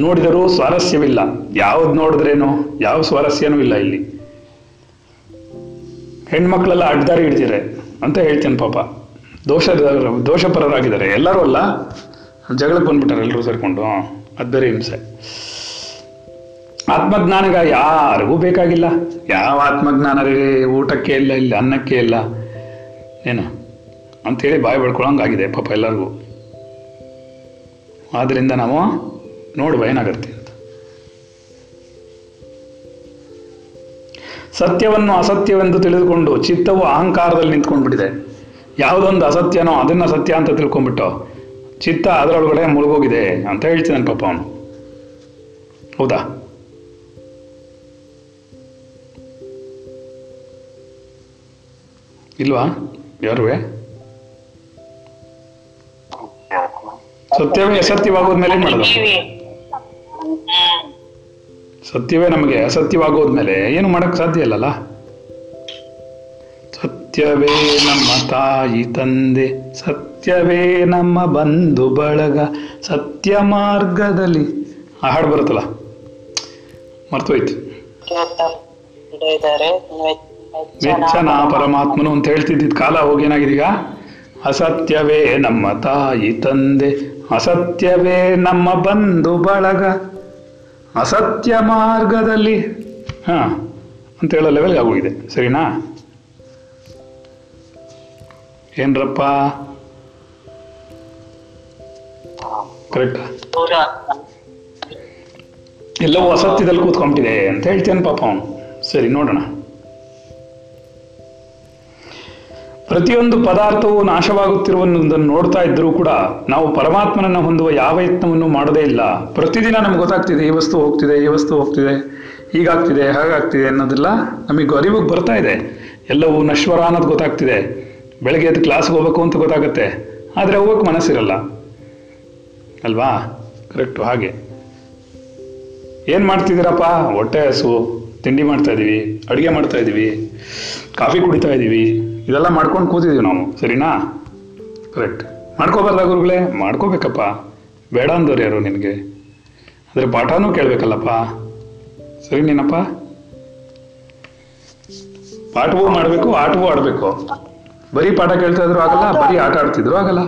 ನೋಡಿದರೂ ಸ್ವಾರಸ್ಯವಿಲ್ಲ. ಯಾವ್ದು ನೋಡಿದ್ರೇನು, ಯಾವ ಸ್ವಾರಸ್ಯನೂ ಇಲ್ಲ ಇಲ್ಲಿ. ಹೆಣ್ಮಕ್ಳೆಲ್ಲ ಅಡ್ಡದಾರಿ ಹಿಡ್ದಿದ್ದಾರೆ ಅಂತ ಹೇಳ್ತೇನೆ ಪಾಪ. ದೋಷ, ದೋಷಪರರಾಗಿದ್ದಾರೆ. ಎಲ್ಲರೂ ಅಲ್ಲ? ಜಗಳಕ್ಕೆ ಬಂದ್ಬಿಟ್ಟಾರೆ ಎಲ್ಲರೂ ಸೇರ್ಕೊಂಡು. ಅದು ಬೇರೆ ಹಿಂಸೆ ಆತ್ಮಜ್ಞಾನಗ ಯಾರಿಗೂ ಬೇಕಾಗಿಲ್ಲ. ಯಾವ ಆತ್ಮಜ್ಞಾನ ಊಟಕ್ಕೆ ಇಲ್ಲ ಇಲ್ಲ ಅನ್ನಕ್ಕೆ ಇಲ್ಲ. ಏನು? ಅಂಥೇಳಿ ಬಾಯಿ ಬಡ್ಕೊಳಂಗಾಗಿದೆ ಪಾಪ ಎಲ್ಲರಿಗೂ. ಆದ್ದರಿಂದ ನಾವು ನೋಡುವ ಏನಾಗುತ್ತೆ ಅಂತ. ಸತ್ಯವನ್ನು ಅಸತ್ಯವೆಂದು ತಿಳಿದುಕೊಂಡು ಚಿತ್ತವು ಅಹಂಕಾರದಲ್ಲಿ ನಿಂತ್ಕೊಂಡ್ಬಿಟ್ಟಿದೆ. ಯಾವುದೊಂದು ಅಸತ್ಯನೋ ಅದನ್ನ ಸತ್ಯ ಅಂತ ತಿಳ್ಕೊಂಡ್ಬಿಟ್ಟು ಚಿತ್ತ ಅದರೊಳಗಡೆ ಮುಳುಗೋಗಿದೆ ಅಂತ ಹೇಳ್ತಿದ್ದಾನೆ ಪಾಪ ಅವನು. ಹೌದಾ? ಇಲ್ವಾ? ಯಾರುವೆ? ಸತ್ಯವೇ ಅಸತ್ಯವಾಗೋದ್ಮೇಲೆ ಏನ್ ಮಾಡೋದು? ಸತ್ಯವೇ. ನಮಗೆ ಅಸತ್ಯವಾಗೋದ್ಮೇಲೆ ಏನು ಮಾಡಕ್ ಸಾಧ್ಯ ಇಲ್ಲಲ್ಲ? ಸತ್ಯವೇ ನಮ್ಮ ತಾಯಿ ತಂದೆ ಸತ್ಯವೇ ನಮ್ಮ ಬಂಧು ಬಳಗ ಸತ್ಯ ಮಾರ್ಗದಲ್ಲಿ. ಆ ಹಾಡು ಬರುತ್ತಲ್ಲ? ಮರ್ತೋಯ್ತು. ಮೆಚ್ಚನ ಪರಮಾತ್ಮನು ಅಂತ ಹೇಳ್ತಿದ್ದಿದ್ ಕಾಲ ಹೋಗೇನಾಗಿದೀಗ ಅಸತ್ಯವೇ ನಮ್ಮ ತಾಯಿ ತಂದೆ, ಅಸತ್ಯವೇ ನಮ್ಮ ಬಂಧು ಬಳಗ. ಅಸತ್ಯ ಮಾರ್ಗದಲ್ಲಿ, ಹಾ, ಅಂತ ಹೇಳೋ ಲೆವೆಲ್ಗೆ ಆಗೋಗಿದೆ, ಸರಿನಾ? ಏನ್ರಪ್ಪ? ಕರೆಕ್ಟಾ ಎಲ್ಲವೂ ಅಸತ್ಯದಲ್ಲಿ ಕೂತ್ಕೊಂಬಿಟ್ಟಿದೆ ಅಂತ ಹೇಳ್ತೇನೆ ಪಾಪ ಅವನು. ಸರಿ, ನೋಡೋಣ. ಪ್ರತಿಯೊಂದು ಪದಾರ್ಥವು ನಾಶವಾಗುತ್ತಿರುವುದನ್ನು ನೋಡ್ತಾ ಇದ್ದರೂ ಕೂಡ ನಾವು ಪರಮಾತ್ಮನನ್ನು ಹೊಂದುವ ಯಾವ ಯತ್ನವನ್ನು ಮಾಡೋದೇ ಇಲ್ಲ. ಪ್ರತಿದಿನ ನಮ್ಗೆ ಗೊತ್ತಾಗ್ತಿದೆ, ಈ ವಸ್ತು ಹೋಗ್ತಿದೆ, ಈ ವಸ್ತು ಹೋಗ್ತಿದೆ, ಹೀಗಾಗ್ತಿದೆ, ಹಾಗಾಗ್ತಿದೆ ಅನ್ನೋದೆಲ್ಲ ನಮಗೆ ಅರಿವಿಗೆ ಬರ್ತಾ ಇದೆ. ಎಲ್ಲವೂ ನಶ್ವರ ಅನ್ನೋದು ಗೊತ್ತಾಗ್ತಿದೆ. ಬೆಳಗ್ಗೆ ಎದ್ದು ಕ್ಲಾಸ್ಗೆ ಹೋಗ್ಬೇಕು ಅಂತ ಗೊತ್ತಾಗುತ್ತೆ. ಆದರೆ ಹೋಗಕ್ಕೆ ಮನಸ್ಸಿರಲ್ಲ. ಅಲ್ವಾ? ಕರೆಕ್ಟು ಹಾಗೆ. ಏನು ಮಾಡ್ತಿದ್ದೀರಪ್ಪ? ಹೊಟ್ಟೆ ಹಸು. ತಿಂಡಿ ಮಾಡ್ತಾ ಇದ್ದೀವಿ ಅಡುಗೆ ಮಾಡ್ತಾ ಇದ್ದೀವಿ ಕಾಫಿ ಕುಡಿತಾ ಇದ್ದೀವಿ ಇದೆಲ್ಲ ಮಾಡ್ಕೊಂಡು ಕೂತಿದ್ದೀವಿ ನಾವು, ಸರಿನಾ? ಕರೆಕ್ಟ್ ಮಾಡ್ಕೋಬಾರ್ದ ಗುರುಗಳೇ? ಮಾಡ್ಕೋಬೇಕಪ್ಪ. ಬೇಡ ಅಂದವ್ರು ಯಾರು ನಿನಗೆ? ಅಂದ್ರೆ ಪಾಠನೂ ಕೇಳಬೇಕಲ್ಲಪ್ಪ. ಸರಿ ನೀನಪ್ಪ? ಪಾಠವೂ ಮಾಡಬೇಕು, ಆಟವೂ ಆಡಬೇಕು. ಬರೀ ಪಾಠ ಕೇಳ್ತಾ ಇದ್ರು ಆಗಲ್ಲ, ಬರೀ ಆಟ ಆಡ್ತಿದ್ರು ಆಗಲ್ಲ.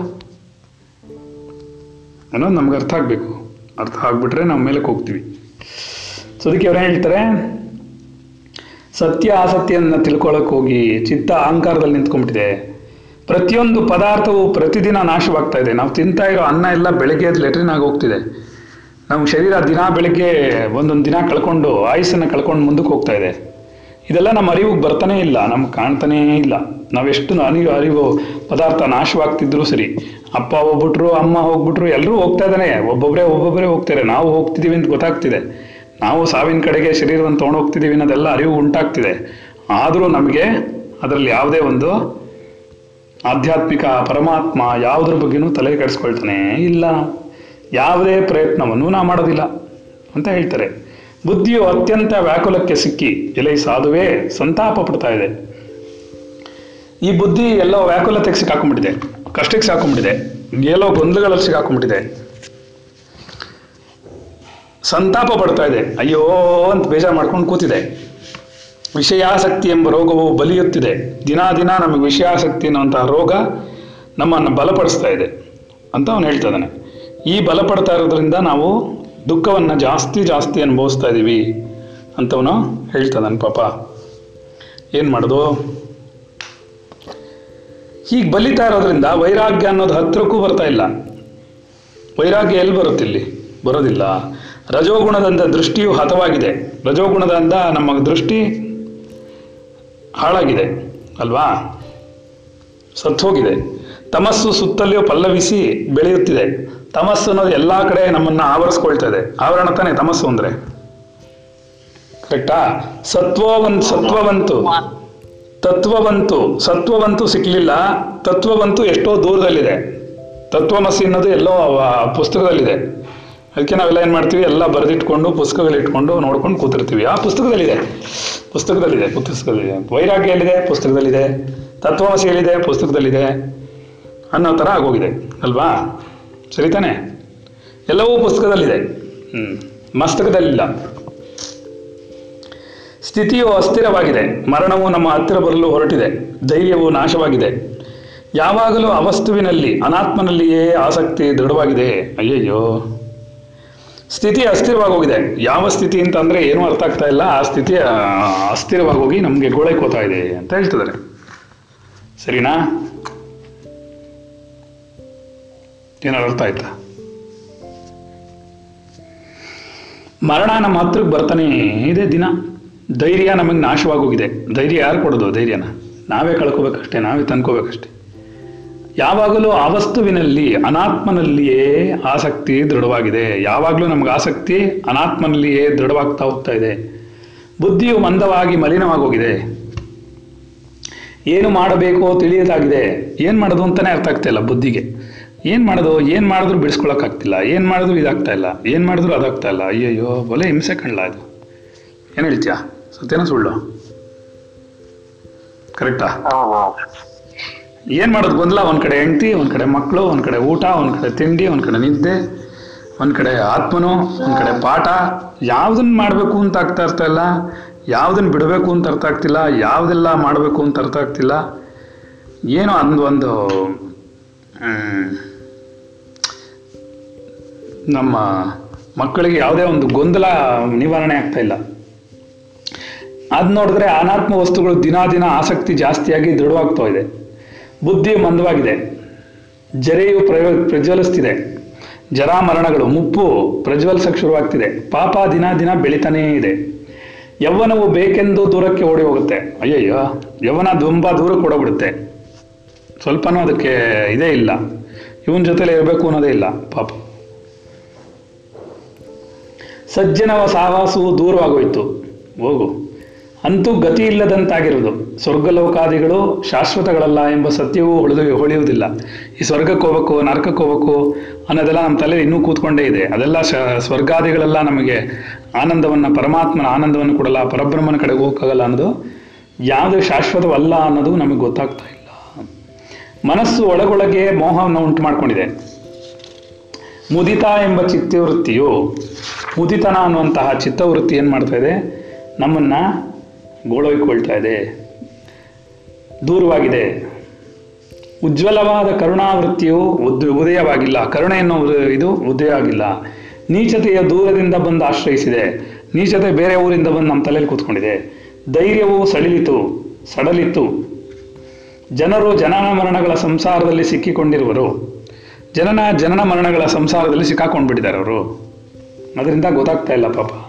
ಅನ್ನೋದು ನಮ್ಗೆ ಅರ್ಥ ಆಗಬೇಕು. ಅರ್ಥ ಆಗ್ಬಿಟ್ರೆ ನಮ್ಮ ಮೇಲೆ ಹೋಗ್ತೀವಿ. ಸೊ, ಅದಕ್ಕೆ ಅವ್ರು ಹೇಳ್ತಾರೆ? ಸತ್ಯ ಆಸಕ್ತಿಯನ್ನ ತಿಳ್ಕೊಳಕ್ ಹೋಗಿ ಚಿತ್ತ ಅಹಂಕಾರದಲ್ಲಿ ನಿಂತ್ಕೊಂಡ್ಬಿಟ್ಟಿದೆ. ಪ್ರತಿಯೊಂದು ಪದಾರ್ಥವು ಪ್ರತಿದಿನ ನಾಶವಾಗ್ತಾ ಇದೆ. ನಾವು ತಿಂತಾ ಇರೋ ಅನ್ನ ಎಲ್ಲ ಬೆಳಗ್ಗೆ ಲೆಟ್ರಿನ್ ಆಗಿ ಹೋಗ್ತಿದೆ. ನಮ್ಮ ಶರೀರ ದಿನ ಬೆಳಗ್ಗೆ ಒಂದೊಂದು ದಿನ ಕಳ್ಕೊಂಡು ಆಯುಸ್ಸನ್ನು ಕಳ್ಕೊಂಡು ಮುಂದಕ್ಕೆ ಹೋಗ್ತಾ ಇದೆ. ಇದೆಲ್ಲ ನಮ್ಮ ಅರಿವಿಗೆ ಬರ್ತಾನೆ ಇಲ್ಲ. ನಮ್ಗೆ ಕಾಣ್ತಾನೇ ಇಲ್ಲ. ನಾವೆಷ್ಟು ಅನಿ, ಅರಿವು ಪದಾರ್ಥ ನಾಶವಾಗ್ತಿದ್ರು ಸರಿ, ಅಪ್ಪ ಹೋಗ್ಬಿಟ್ರು ಅಮ್ಮ ಹೋಗ್ಬಿಟ್ರು ಎಲ್ಲರೂ ಹೋಗ್ತಾ ಇದ್ದಾನೆ. ಒಬ್ಬೊಬ್ಬರೇ ಒಬ್ಬೊಬ್ಬರೇ ಹೋಗ್ತಾರೆ. ನಾವು ಹೋಗ್ತಿದ್ದೀವಿ ಅಂತ ಗೊತ್ತಾಗ್ತಿದೆ. ನಾವು ಸಾವಿನ ಕಡೆಗೆ ಶರೀರವನ್ನು ತೊಗೊಂಡೋಗ್ತಿದ್ದೀವಿ ಅನ್ನೋದೆಲ್ಲ ಅರಿವು ಉಂಟಾಗ್ತಿದೆ. ಆದರೂ ನಮಗೆ ಅದರಲ್ಲಿ ಯಾವುದೇ ಒಂದು ಆಧ್ಯಾತ್ಮಿಕ ಪರಮಾತ್ಮ ಯಾವುದ್ರ ಬಗ್ಗೆನೂ ತಲೆ ಕೆಡಿಸ್ಕೊಳ್ತಾನೆ ಇಲ್ಲ. ಯಾವುದೇ ಪ್ರಯತ್ನವನ್ನು ನಾ ಮಾಡೋದಿಲ್ಲ ಅಂತ ಹೇಳ್ತಾರೆ. ಬುದ್ಧಿಯು ಅತ್ಯಂತ ವ್ಯಾಕುಲಕ್ಕೆ ಸಿಕ್ಕಿ ಎಲೆ ಸಾಧುವೇ ಸಂತಾಪ ಪಡ್ತಾ ಇದೆ. ಈ ಬುದ್ಧಿ ಎಲ್ಲೋ ವ್ಯಾಕುಲತೆಗೆ ಸಿಕ್ಕಾಕೊಂಡ್ಬಿಟ್ಟಿದೆ, ಕಷ್ಟಕ್ಕೆ ಸಿಕ್ಕಾಕೊಂಡ್ಬಿಟ್ಟಿದೆ, ಎಲ್ಲೋ ಗೊಂದಲಗಳಲ್ಲಿ ಸಿಕ್ಕಾಕೊಂಡ್ಬಿಟ್ಟಿದೆ. ಸಂತಾಪ ಪಡ್ತಾ ಇದೆ. ಅಯ್ಯೋ ಅಂತ ಬೇಜಾರು ಮಾಡ್ಕೊಂಡು ಕೂತಿದೆ. ವಿಷಯಾಸಕ್ತಿ ಎಂಬ ರೋಗವು ಬಲಿಯುತ್ತಿದೆ. ದಿನಾ ದಿನ ನಮಗೆ ವಿಷಯಾಸಕ್ತಿ ಅನ್ನುವಂತಹ ರೋಗ ನಮ್ಮನ್ನು ಬಲಪಡಿಸ್ತಾ ಇದೆ ಅಂತ ಅವನು ಹೇಳ್ತಾ ಇದ್ದಾನೆ. ಈ ಬಲಪಡ್ತಾ ಇರೋದ್ರಿಂದ ನಾವು ದುಃಖವನ್ನು ಜಾಸ್ತಿ ಜಾಸ್ತಿ ಅನುಭವಿಸ್ತಾ ಇದ್ದೀವಿ ಅಂತವನು ಹೇಳ್ತಾ ಇದ್ದಾನೆ ಪಾಪ. ಏನು ಮಾಡೋದು? ಹೀಗೆ ಬಲಿತಾ ಇರೋದ್ರಿಂದ ವೈರಾಗ್ಯ ಅನ್ನೋದು ಹತ್ತಿರಕ್ಕೂ ಬರ್ತಾ ಇಲ್ಲ. ವೈರಾಗ್ಯ ಎಲ್ಲಿ ಬರುತ್ತೆ ಇಲ್ಲಿ ಬರೋದಿಲ್ಲ. ರಜೋಗುಣದಿಂದ ದೃಷ್ಟಿಯು ಹತವಾಗಿದೆ. ರಜೋಗುಣದಿಂದ ನಮ್ಮ ದೃಷ್ಟಿ ಹಾಳಾಗಿದೆ, ಅಲ್ವಾ? ಸತ್ತೋಗಿದೆ. ತಮಸ್ಸು ಸುತ್ತಲೂ ಪಲ್ಲವಿಸಿ ಬೆಳೆಯುತ್ತಿದೆ. ತಮಸ್ಸು ಅನ್ನೋದು ಎಲ್ಲ ಕಡೆ ನಮ್ಮನ್ನ ಆವರಿಸ್ಕೊಳ್ತಾ ಇದೆ ಆವರಣ ತಾನೆ ತಮಸ್ಸು ಅಂದ್ರೆ. ಕರೆಕ್ಟಾ? ಸತ್ವವಂತ ಸತ್ವವಂತು. ತತ್ವವಂತು. ಸತ್ವವಂತು ಸಿಕ್ಲಿಲ್ಲ. ತತ್ವವಂತು ಎಷ್ಟೋ ದೂರದಲ್ಲಿದೆ. ತತ್ವಮಸಿ ಅನ್ನೋದು ಎಲ್ಲೋ ಪುಸ್ತಕದಲ್ಲಿದೆ. ಅದಕ್ಕೆ ನಾವೆಲ್ಲ ಏನು ಮಾಡ್ತೀವಿ? ಎಲ್ಲ ಬರೆದಿಟ್ಕೊಂಡು, ಪುಸ್ತಕಗಳಿಟ್ಕೊಂಡು ನೋಡ್ಕೊಂಡು ಕೂತಿರ್ತೀವಿ. ಆ ಪುಸ್ತಕದಲ್ಲಿದೆ. ಪುಸ್ತಕದಲ್ಲಿದೆ ಪುಸ್ತಕದಲ್ಲಿದೆ. ವೈರಾಗ್ಯ ಎಲ್ಲಿದೆ? ಪುಸ್ತಕದಲ್ಲಿದೆ. ತತ್ವಾಸಿ ಎಲ್ಲಿದೆ? ಪುಸ್ತಕದಲ್ಲಿದೆ. ಅನ್ನೋ ಥರ ಆಗೋಗಿದೆ. ಅಲ್ವಾ? ಸರಿ ತಾನೆ? ಎಲ್ಲವೂ ಪುಸ್ತಕದಲ್ಲಿದೆ. ಹ್ಞೂ ಮಸ್ತಕದಲ್ಲಿಲ್ಲ. ಸ್ಥಿತಿಯು ಅಸ್ಥಿರವಾಗಿದೆ. ಮರಣವು ನಮ್ಮ ಹತ್ತಿರ ಬರಲು ಹೊರಟಿದೆ. ಧೈರ್ಯವು ನಾಶವಾಗಿದೆ. ಯಾವಾಗಲೂ ಅವಸ್ತುವಿನಲ್ಲಿ, ಅನಾತ್ಮನಲ್ಲಿಯೇ ಆಸಕ್ತಿ ದೃಢವಾಗಿದೆ. ಅಯ್ಯಯ್ಯೋ. ಸ್ಥಿತಿ ಅಸ್ಥಿರವಾಗಿ ಹೋಗಿದೆ ಯಾವ ಸ್ಥಿತಿ ಅಂತ ಅಂದ್ರೆ ಏನೂ ಅರ್ಥ ಆಗ್ತಾ ಇಲ್ಲ. ಆ ಸ್ಥಿತಿ ಅಸ್ಥಿರವಾಗಿ ಹೋಗಿ ನಮಗೆ ಗೋಳೈಕೋತಾ ಇದೆ ಅಂತ ಹೇಳ್ತಿದ್ದಾರೆ. ಸರಿನಾ? ಏನಾರು ಅರ್ಥ ಆಯ್ತಾ? ಮರಣ ನಮ್ಮ ಹತ್ರಕ್ಕೆ ಬರ್ತಾನೆ ಇದೆ ದಿನ. ಧೈರ್ಯ ನಮಗೆ ನಾಶವಾಗೋಗಿದೆ. ಧೈರ್ಯ ಯಾರು ಕೊಡೋದು? ಧೈರ್ಯನ? ನಾವೇ ಕಳ್ಕೋಬೇಕಷ್ಟೇ, ನಾವೇ ತಂದ್ಕೋಬೇಕಷ್ಟೇ. ಯಾವಾಗಲೂ ಆ ವಸ್ತುವಿನಲ್ಲಿ ಅನಾತ್ಮನಲ್ಲಿಯೇ ಆಸಕ್ತಿ ದೃಢವಾಗಿದೆ. ಯಾವಾಗಲೂ ನಮ್ಗೆ ಆಸಕ್ತಿ ಅನಾತ್ಮನಲ್ಲಿಯೇ ದೃಢವಾಗ್ತಾ ಹೋಗ್ತಾ ಇದೆ. ಬುದ್ಧಿಯು ಮಂದವಾಗಿ ಮಲಿನವಾಗೋಗಿದೆ. ಏನು ಮಾಡಬೇಕೋ ತಿಳಿಯದಾಗಿದೆ. ಏನು ಮಾಡೋದು ಅಂತಾನೆ ಅರ್ಥ ಆಗ್ತಾ ಇಲ್ಲ ಬುದ್ಧಿಗೆ. ಏನು ಮಾಡೋದು, ಏನು ಮಾಡಿದ್ರು ಬಿಡಿಸ್ಕೊಳಕ್ಕಾಗ್ತಿಲ್ಲ. ಏನು ಮಾಡಿದ್ರು ಇದಾಗ್ತಾ ಇಲ್ಲ. ಏನು ಮಾಡಿದ್ರು ಅದಾಗ್ತಾ ಇಲ್ಲ. ಅಯ್ಯಯ್ಯೋ, ಒಲೆ ಹಿಂಸೆ ಕಣ್ಲ ಇದು. ಏನು ಹೇಳ್ತೀಯಾ? ಸತ್ಯನ ಸುಳ್ಳು. ಕರೆಕ್ಟಾ ಏನ್ ಮಾಡೋದು? ಗೊಂದಲ, ಒಂದು ಕಡೆ ಹೆಂಡತಿ, ಒಂದು ಕಡೆ ಮಕ್ಕಳು ಒಂದು ಕಡೆ ಊಟ, ಒಂದು ಕಡೆ ತಿಂಡಿ, ಒಂದು ಕಡೆ ನಿದ್ದೆ, ಒಂದು ಕಡೆ ಆತ್ಮನು, ಒಂದು ಕಡೆ ಪಾಠ. ಯಾವುದನ್ನು ಮಾಡಬೇಕು ಅಂತ ಆಗ್ತಾ ಇರ್ತಾ ಇಲ್ಲ ಯಾವುದನ್ನು ಬಿಡಬೇಕು ಅಂತ ಅರ್ಥ ಆಗ್ತಿಲ್ಲ, ಯಾವುದೆಲ್ಲ ಮಾಡಬೇಕು ಅಂತ ಅರ್ಥ ಆಗ್ತಿಲ್ಲ. ಏನೋ ಅಂದ್ ಒಂದು ನಮ್ಮ ಮಕ್ಕಳಿಗೆ ಯಾವುದೇ ಒಂದು ಗೊಂದಲ ನಿವಾರಣೆ ಆಗ್ತಾ ಇಲ್ಲ. ಅದು ನೋಡಿದ್ರೆ ಅನಾತ್ಮ ವಸ್ತುಗಳು ದಿನ ದಿನ ಆಸಕ್ತಿ ಜಾಸ್ತಿಯಾಗಿ ದೃಢವಾಗ್ತಾ ಇದೆ. ಬುದ್ಧಿ ಮಂದವಾಗಿದೆ. ಜರೆಯು ಪ್ರಯ ಪ್ರಜ್ವಲಿಸ್ತಿದೆ. ಜರಾ ಮರಣಗಳು, ಮುಪ್ಪು ಪ್ರಜ್ವಲಿಸಕ್ಕೆ ಶುರುವಾಗ್ತಿದೆ. ಪಾಪ ದಿನ ದಿನ ಬೆಳಿತಾನೇ ಇದೆ. ಯೌವನವು ಬೇಕೆಂದು ದೂರಕ್ಕೆ ಓಡಿ ಹೋಗುತ್ತೆ. ಅಯ್ಯಯ್ಯೋ, ಯೌವನ ತುಂಬ ದೂರಕ್ಕೆ ಓಡೋಗ್ಬಿಡುತ್ತೆ ಸ್ವಲ್ಪನೂ ಅದಕ್ಕೆ ಇದೇ ಇಲ್ಲ. ಇವನ ಜೊತೆಲೆ ಇರಬೇಕು ಅನ್ನೋದೇ ಇಲ್ಲ, ಪಾಪ. ಸಜ್ಜನವ ಸಹವಾಸವು ದೂರವಾಗೋಯ್ತು. ಹೋಗು. ಅಂತೂ ಗತಿ ಇಲ್ಲದಂತಾಗಿರುವುದು. ಸ್ವರ್ಗಲೋಕಾದಿಗಳು ಶಾಶ್ವತಗಳಲ್ಲ ಎಂಬ ಸತ್ಯವೂ ಉಳಿದು ಹೊಳೆಯುವುದಿಲ್ಲ. ಈ ಸ್ವರ್ಗಕ್ಕೆ ಹೋಗಬೇಕು, ನರಕಕ್ಕೆ ಹೋಗ್ಬೇಕು ಅನ್ನೋದೆಲ್ಲ ನಮ್ಮ ತಲೆಯಲ್ಲಿ ಇನ್ನೂ ಕೂತ್ಕೊಂಡೇ ಇದೆ. ಅದೆಲ್ಲ ಶ, ಸ್ವರ್ಗಾದಿಗಳೆಲ್ಲ ನಮಗೆ ಆನಂದವನ್ನು, ಪರಮಾತ್ಮನ ಆನಂದವನ್ನು ಕೊಡಲ್ಲ, ಪರಬ್ರಹ್ಮನ ಕಡೆಗೆ ಹೋಗೋಕ್ಕಾಗಲ್ಲ ಅನ್ನೋದು ಯಾವುದು ಶಾಶ್ವತವಲ್ಲ ಅನ್ನೋದು ನಮಗೆ ಗೊತ್ತಾಗ್ತಾ ಇಲ್ಲ. ಮನಸ್ಸು ಒಳಗೊಳಗೆ ಮೋಹವನ್ನು ಉಂಟು ಮಾಡ್ಕೊಂಡಿದೆ ಮುದಿತ ಎಂಬ ಚಿತ್ತವೃತ್ತಿಯು ಮುದಿತನ ಅನ್ನುವಂತಹ ಚಿತ್ತವೃತ್ತಿ ಏನು ಮಾಡ್ತಾ ಇದೆ? ನಮ್ಮನ್ನ ಗೋಳೊಯ್ಕೊಳ್ತಾ ಇದೆ. ದೂರವಾಗಿದೆ. ಉಜ್ವಲವಾದ ಕರುಣಾವೃತ್ತಿಯು ಉದ್, ಉದಯವಾಗಿಲ್ಲ. ಕರುಣೆ ಎನ್ನುವ ಇದು ಉದಯ ಆಗಿಲ್ಲ. ನೀಚತೆಯ ದೂರದಿಂದ ಬಂದು ಆಶ್ರಯಿಸಿದೆ. ನೀಚತೆ ಬೇರೆ ಊರಿಂದ ಬಂದು ನಮ್ಮ ತಲೆಯಲ್ಲಿ ಕೂತ್ಕೊಂಡಿದೆ. ಧೈರ್ಯವು ಸಡಿಲಿತು ಸಡಲಿತು ಜನರು ಜನನ ಮರಣಗಳ ಸಂಸಾರದಲ್ಲಿ ಸಿಕ್ಕಿಕೊಂಡಿರುವರು. ಜನನ ಜನನ ಮರಣಗಳ ಸಂಸಾರದಲ್ಲಿ ಸಿಕ್ಕಾಕೊಂಡ್ಬಿಟ್ಟಿದ್ದಾರೆ ಅವರು. ಅದರಿಂದ ಗೊತ್ತಾಗ್ತಾ ಇಲ್ಲ ಪಾಪ.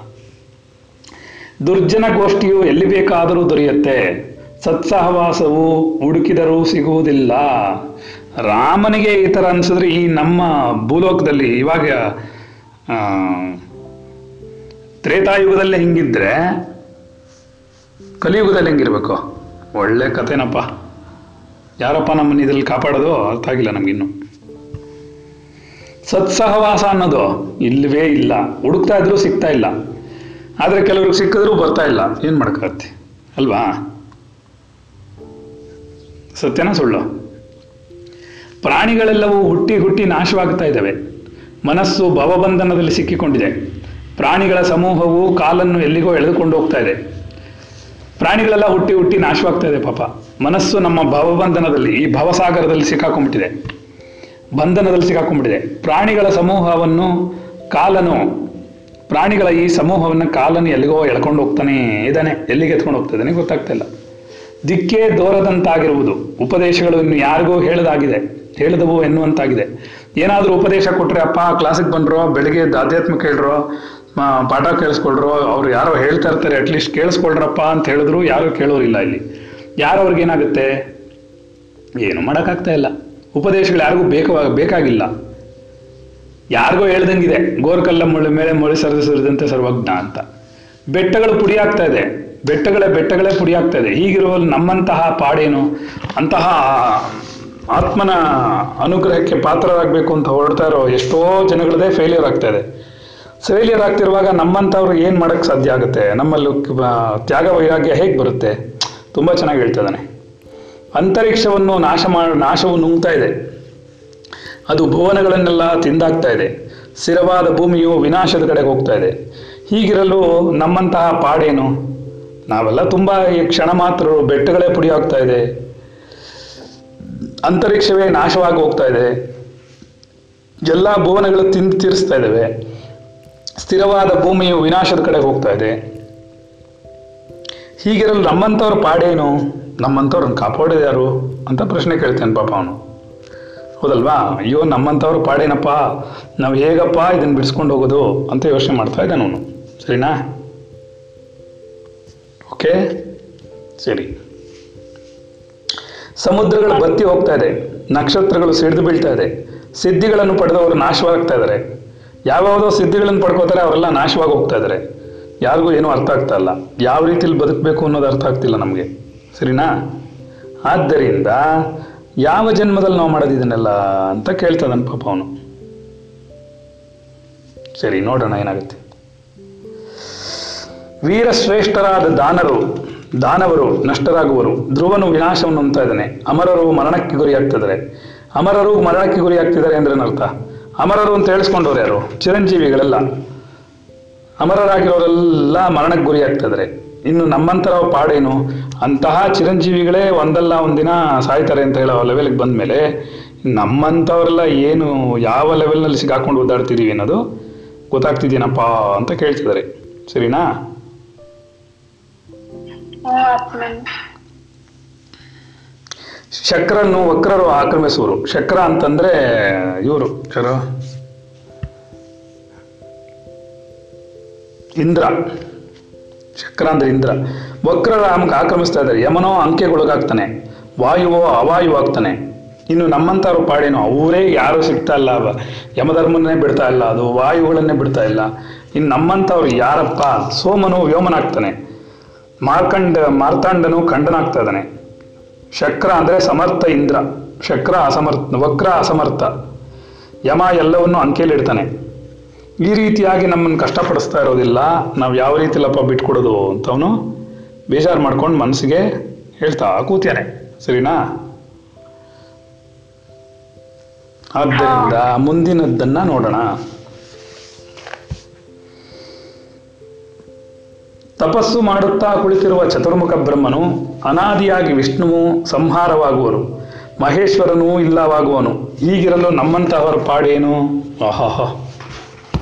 ದುರ್ಜನ ಗೋಷ್ಠಿಯು ಎಲ್ಲಿ ಬೇಕಾದರೂ ದೊರೆಯುತ್ತೆ. ಸತ್ಸಹವಾಸವು ಹುಡುಕಿದರೂ ಸಿಗುವುದಿಲ್ಲ. ರಾಮನಿಗೆ ಈ ಥರ ಅನ್ಸಿದ್ರೆ ಈ ನಮ್ಮ ಭೂಲೋಕದಲ್ಲಿ ಇವಾಗ ತ್ರೇತಾಯುಗದಲ್ಲಿ ಹಿಂಗಿದ್ರೆ, ಕಲಿಯುಗದಲ್ಲಿ ಹೆಂಗಿರ್ಬೇಕು? ಒಳ್ಳೆ ಕಥೆನಪ್ಪ. ಯಾರಪ್ಪ ನಮ್ಮನ್ನ ಇದ್ರಲ್ಲಿ ಕಾಪಾಡೋದು? ಅರ್ಥ ಆಗಿಲ್ಲ ನಮಗಿನ್ನು. ಸತ್ಸಹವಾಸ ಅನ್ನೋದು ಇಲ್ಲವೇ ಇಲ್ಲ. ಹುಡುಕ್ತಾ ಇದ್ರೂ ಸಿಗ್ತಾ ಇಲ್ಲ. ಆದರೆ ಕೆಲವ್ರಿಗೆ ಸಿಕ್ಕಿದ್ರೂ ಬರ್ತಾ ಇಲ್ಲ. ಏನು ಮಾಡ್ಕತ್ತೆ ಅಲ್ವಾ? ಸತ್ಯನ ಸುಳ್ಳು. ಪ್ರಾಣಿಗಳೆಲ್ಲವೂ ಹುಟ್ಟಿ ಹುಟ್ಟಿ ನಾಶವಾಗ್ತಾ ಇದ್ದಾವೆ. ಮನಸ್ಸು ಭವಬಂಧನದಲ್ಲಿ ಸಿಕ್ಕಿಕೊಂಡಿದೆ. ಪ್ರಾಣಿಗಳ ಸಮೂಹವು ಕಾಲನ್ನು ಎಲ್ಲಿಗೋ ಎಳೆದುಕೊಂಡು ಹೋಗ್ತಾ ಇದೆ. ಪ್ರಾಣಿಗಳೆಲ್ಲ ಹುಟ್ಟಿ ಹುಟ್ಟಿ ನಾಶವಾಗ್ತಾ ಇದೆ ಪಾಪ. ಮನಸ್ಸು ನಮ್ಮ ಭವಬಂಧನದಲ್ಲಿ, ಈ ಭವಸಾಗರದಲ್ಲಿ ಸಿಕ್ಕಾಕೊಂಡ್ಬಿಟ್ಟಿದೆ. ಬಂಧನದಲ್ಲಿ ಸಿಕ್ಕಾಕೊಂಡ್ಬಿಟ್ಟಿದೆ. ಪ್ರಾಣಿಗಳ ಸಮೂಹವನ್ನು, ಕಾಲನು ಪ್ರಾಣಿಗಳ ಈ ಸಮೂಹವನ್ನು ಕಾಲನ್ನು ಎಲ್ಲಿಗೋ ಎಳ್ಕೊಂಡು ಹೋಗ್ತಾನೆ ಇದ್ದಾನೆ. ಎಲ್ಲಿಗೆ ಎತ್ಕೊಂಡು ಹೋಗ್ತಾ ಇದ್ದಾನೆ ಗೊತ್ತಾಗ್ತಾ ಇಲ್ಲ. ದಿಕ್ಕೇ ದೋರದಂತಾಗಿರುವುದು. ಉಪದೇಶಗಳು ಇನ್ನು ಯಾರಿಗೂ ಹೇಳದಾಗಿದೆ. ಹೇಳಿದವು ಎನ್ನುವಂತಾಗಿದೆ. ಏನಾದರೂ ಉಪದೇಶ ಕೊಟ್ರೆ ಅಪ್ಪ ಕ್ಲಾಸಿಗೆ ಬಂದ್ರೋ, ಬೆಳಿಗ್ಗೆ ಆಧ್ಯಾತ್ಮ ಕೇಳ್ರೋ ಪಾಠ ಕೇಳಿಸ್ಕೊಳ್ರೋ, ಅವ್ರು ಯಾರೋ ಹೇಳ್ತಾ ಇರ್ತಾರೆ ಅಟ್ಲೀಸ್ಟ್ ಕೇಳಿಸ್ಕೊಳ್ರಪ್ಪ ಅಂತ ಹೇಳಿದ್ರು ಯಾರು ಕೇಳೋರಿಲ್ಲ ಇಲ್ಲಿ ಯಾರು ಅವ್ರಿಗೇನಾಗುತ್ತೆ ಏನು ಮಾಡೋಕ್ಕಾಗ್ತಾ ಇಲ್ಲ. ಉಪದೇಶಗಳು ಯಾರಿಗೂ ಬೇಕು ಬೇಕಾಗಿಲ್ಲ. ಯಾರಿಗೋ ಹೇಳ್ದಂಗಿದೆ, ಗೋರ್ಕಲ್ಲ ಮುಳ್ಳ ಮೇಲೆ ಮೊಳೆ ಸರಿದು ಸರಿದಂತೆ ಸರ್ವಜ್ಞ ಅಂತ. ಬೆಟ್ಟಗಳು ಪುಡಿ ಆಗ್ತಾ ಇದೆ. ಬೆಟ್ಟಗಳೇ ಬೆಟ್ಟಗಳೇ ಪುಡಿ ಆಗ್ತಾ ಇದೆ. ಹೀಗಿರುವಲ್ಲಿ ನಮ್ಮಂತಹ ಪಾಡೇನು, ಅಂತಹ ಆತ್ಮನ ಅನುಗ್ರಹಕ್ಕೆ ಪಾತ್ರರಾಗಬೇಕು ಅಂತ ಹೊರಡ್ತಾ ಇರೋ ಎಷ್ಟೋ ಜನಗಳದೇ ಫೇಲ್ಯೂರ್ ಆಗ್ತಾ ಇದೆ. ಫೇಲ್ಯೂರ್ ಆಗ್ತಿರುವಾಗ ನಮ್ಮಂಥವ್ರು ಏನು ಮಾಡೋಕ್ಕೆ ಸಾಧ್ಯ ಆಗುತ್ತೆ? ನಮ್ಮಲ್ಲಿ ತ್ಯಾಗ ವೈರಾಗ್ಯ ಹೇಗೆ ಬರುತ್ತೆ? ತುಂಬ ಚೆನ್ನಾಗಿ ಹೇಳ್ತಾ ಇದ್ದಾನೆ. ಅಂತರಿಕ್ಷವನ್ನು ನಾಶ ಮಾಡ, ನಾಶವು ನುಂಗ್ತಾ ಇದೆ. ಅದು ಭುವನಗಳನ್ನೆಲ್ಲ ತಿಂದಾಗ್ತಾ ಇದೆ. ಸ್ಥಿರವಾದ ಭೂಮಿಯು ವಿನಾಶದ ಕಡೆಗೆ ಹೋಗ್ತಾ ಇದೆ. ಹೀಗಿರಲು ನಮ್ಮಂತಹ ಪಾಡೇನು? ನಾವೆಲ್ಲ ತುಂಬ ಈ ಕ್ಷಣ ಮಾತ್ರ ಬೆಟ್ಟಗಳೇ ಪುಡಿ ಆಗ್ತಾ ಇದೆ. ಅಂತರಿಕ್ಷವೇ ನಾಶವಾಗಿ ಹೋಗ್ತಾ ಇದೆ. ಎಲ್ಲ ಭುವನಗಳು ತಿಂದು ತೀರಿಸ್ತಾ ಇದ್ದಾವೆ. ಸ್ಥಿರವಾದ ಭೂಮಿಯು ವಿನಾಶದ ಕಡೆಗೆ ಹೋಗ್ತಾ ಇದೆ. ಹೀಗಿರಲು ನಮ್ಮಂಥವ್ರ ಪಾಡೇನು? ನಮ್ಮಂಥವ್ರನ್ನ ಕಾಪಾಡೋದು ಯಾರು? ಅಂತ ಪ್ರಶ್ನೆ ಕೇಳ್ತೇನೆ ಪಾಪ ಅವನು. ಹೌದಲ್ವಾ? ಅಯ್ಯೋ, ನಮ್ಮಂಥವ್ರು ಪಾಡೇನಪ್ಪ? ನಾವು ಹೇಗಪ್ಪ ಇದನ್ನು ಬಿಡಿಸ್ಕೊಂಡು ಹೋಗೋದು ಅಂತ ಯೋಚನೆ ಮಾಡ್ತಾ ಇದ್ದಾನೆ ಅವನು ಸರಿನಾ? ಓಕೆ? ಸರಿ. ಸಮುದ್ರಗಳು ಬತ್ತಿ ಹೋಗ್ತಾ ಇದೆ. ನಕ್ಷತ್ರಗಳು ಸಿಡಿದು ಬೀಳ್ತಾ ಇದೆ. ಸಿದ್ಧಿಗಳನ್ನು ಪಡೆದವರು ನಾಶವಾಗ್ತಾ ಇದ್ದಾರೆ ಯಾವ್ಯಾವುದೋ ಸಿದ್ಧಿಗಳನ್ನು ಪಡ್ಕೋತಾರೆ, ಅವರೆಲ್ಲ ನಾಶವಾಗಿ ಹೋಗ್ತಾ ಇದ್ದಾರೆ ಯಾರಿಗೂ ಏನೂ ಅರ್ಥ ಆಗ್ತಾ ಇಲ್ಲ. ಯಾವ ರೀತಿಲಿ ಬದುಕಬೇಕು ಅನ್ನೋದು ಅರ್ಥ ಆಗ್ತಿಲ್ಲ ನಮಗೆ. ಸರಿನಾ? ಆದ್ದರಿಂದ ಯಾವ ಜನ್ಮದಲ್ಲಿ ನಾವು ಮಾಡೋದು ಇದನ್ನೆಲ್ಲ ಅಂತ ನನ್ನ ಪಾಪ ಅವನು. ಸರಿ, ನೋಡೋಣ ಏನಾಗುತ್ತೆ. ವೀರಶ್ರೇಷ್ಠರಾದ ದಾನರು, ದಾನವರು, ನಷ್ಟರಾಗುವರು, ಧ್ರುವನು ವಿನಾಶವನ್ನು ಅಂತ ಇದ್ದಾನೆ. ಅಮರರು ಮರಣಕ್ಕೆ ಗುರಿಯಾಗ್ತಿದ್ದಾರೆ. ಅಮರರು ಮರಣಕ್ಕೆ ಗುರಿಯಾಗ್ತಿದ್ದಾರೆ ಅಂದ್ರೆ ಅರ್ಥ? ಅಮರರು ಅಂತ ಹೇಳಿಸ್ಕೊಂಡವ್ರು ಯಾರು? ಚಿರಂಜೀವಿಗಳೆಲ್ಲ. ಅಮರರಾಗಿರೋರೆಲ್ಲ ಮರಣಕ್ಕೆ ಗುರಿಯಾಗ್ತಿದ್ದಾರೆ ಇನ್ನು ನಮ್ಮಂತರ ಪಾಡೇನು? ಅಂತಹ ಚಿರಂಜೀವಿಗಳೇ ಒಂದಲ್ಲ ಒಂದಿನ ಸಾಯ್ತಾರೆ ಅಂತ ಹೇಳೋ ಲೆವೆಲ್ಗೆ ಬಂದಮೇಲೆ ನಮ್ಮಂಥವ್ರೆಲ್ಲ ಏನು ಯಾವ ಲೆವೆಲ್ನಲ್ಲಿ ಸಿಗಾಕೊಂಡು ಓದಾಡ್ತಿದೀವಿ ಅನ್ನೋದು ಗೊತ್ತಾಗ್ತಿದ್ದೀನಪ್ಪ ಅಂತ ಕೇಳ್ತಿದ್ದಾರೆ. ಸರಿನಾ? ಶಕ್ರನ್ನು ವಕ್ರರು ಆಕ್ರಮಿಸುವರು. ಶಕ್ರ ಅಂತಂದ್ರೆ ಇವರು. ಯಾರು ಇಂದ್ರ. ಶಕ್ರ ಅಂದ್ರೆ ಇಂದ್ರ. ವಕ್ರರ ನಮ್ಗೆ ಆಕ್ರಮಿಸ್ತಾ ಇದ್ದಾರೆ. ಯಮನೋ ಅಂಕೆಗೊಳಗಾಗ್ತಾನೆ. ವಾಯುವೋ ಅವಾಯುವಾಗ್ತಾನೆ ಇನ್ನು ನಮ್ಮಂಥವ್ರು ಪಾಡೇನೋ, ಅವರೇ ಯಾರು ಸಿಗ್ತಾ ಇಲ್ಲ. ಅವ ಯಮಧರ್ಮನ್ನೇ ಬಿಡ್ತಾ ಇಲ್ಲ. ಅದು ವಾಯುಗಳನ್ನೇ ಬಿಡ್ತಾ ಇಲ್ಲ. ಇನ್ನು ನಮ್ಮಂಥವ್ರು ಯಾರಪ್ಪ? ಸೋಮನು ವ್ಯೋಮನಾಗ್ತಾನೆ. ಮಾರ್ಕಂಡ, ಮಾರ್ತಾಂಡನು ಖಂಡನಾಗ್ತಾ ಇದ್ದಾನೆ. ಶಕ್ರ ಅಂದರೆ ಸಮರ್ಥ ಇಂದ್ರ. ಶಕ್ರ ಅಸಮರ್ಥ, ವಕ್ರ ಅಸಮರ್ಥ. ಯಮ ಎಲ್ಲವನ್ನು ಅಂಕೆಯಲ್ಲಿಡ್ತಾನೆ. ಈ ರೀತಿಯಾಗಿ ನಮ್ಮನ್ನು ಕಷ್ಟಪಡಿಸ್ತಾ ಇರೋದಿಲ್ಲ. ನಾವು ಯಾವ ರೀತಿಲಪ್ಪ ಬಿಟ್ಕೊಡೋದು ಅಂತವನು ಬೇಜಾರು ಮಾಡ್ಕೊಂಡು ಮನಸ್ಸಿಗೆ ಹೇಳ್ತಾ ಕೂತಾನೆ ಸರಿನಾ? ಆದ್ದರಿಂದ ಮುಂದಿನದ್ದನ್ನ ನೋಡೋಣ. ತಪಸ್ಸು ಮಾಡುತ್ತಾ ಕುಳಿತಿರುವ ಚತುರ್ಮುಖ ಬ್ರಹ್ಮನು ಅನಾದಿಯಾಗಿ ವಿಷ್ಣುವು ಸಂಹಾರವಾಗುವರು. ಮಹೇಶ್ವರನೂ ಇಲ್ಲವಾಗುವನು. ಹೀಗಿರಲು ನಮ್ಮಂತಹವರ ಪಾಡೇನು? ಆಹಾಹ.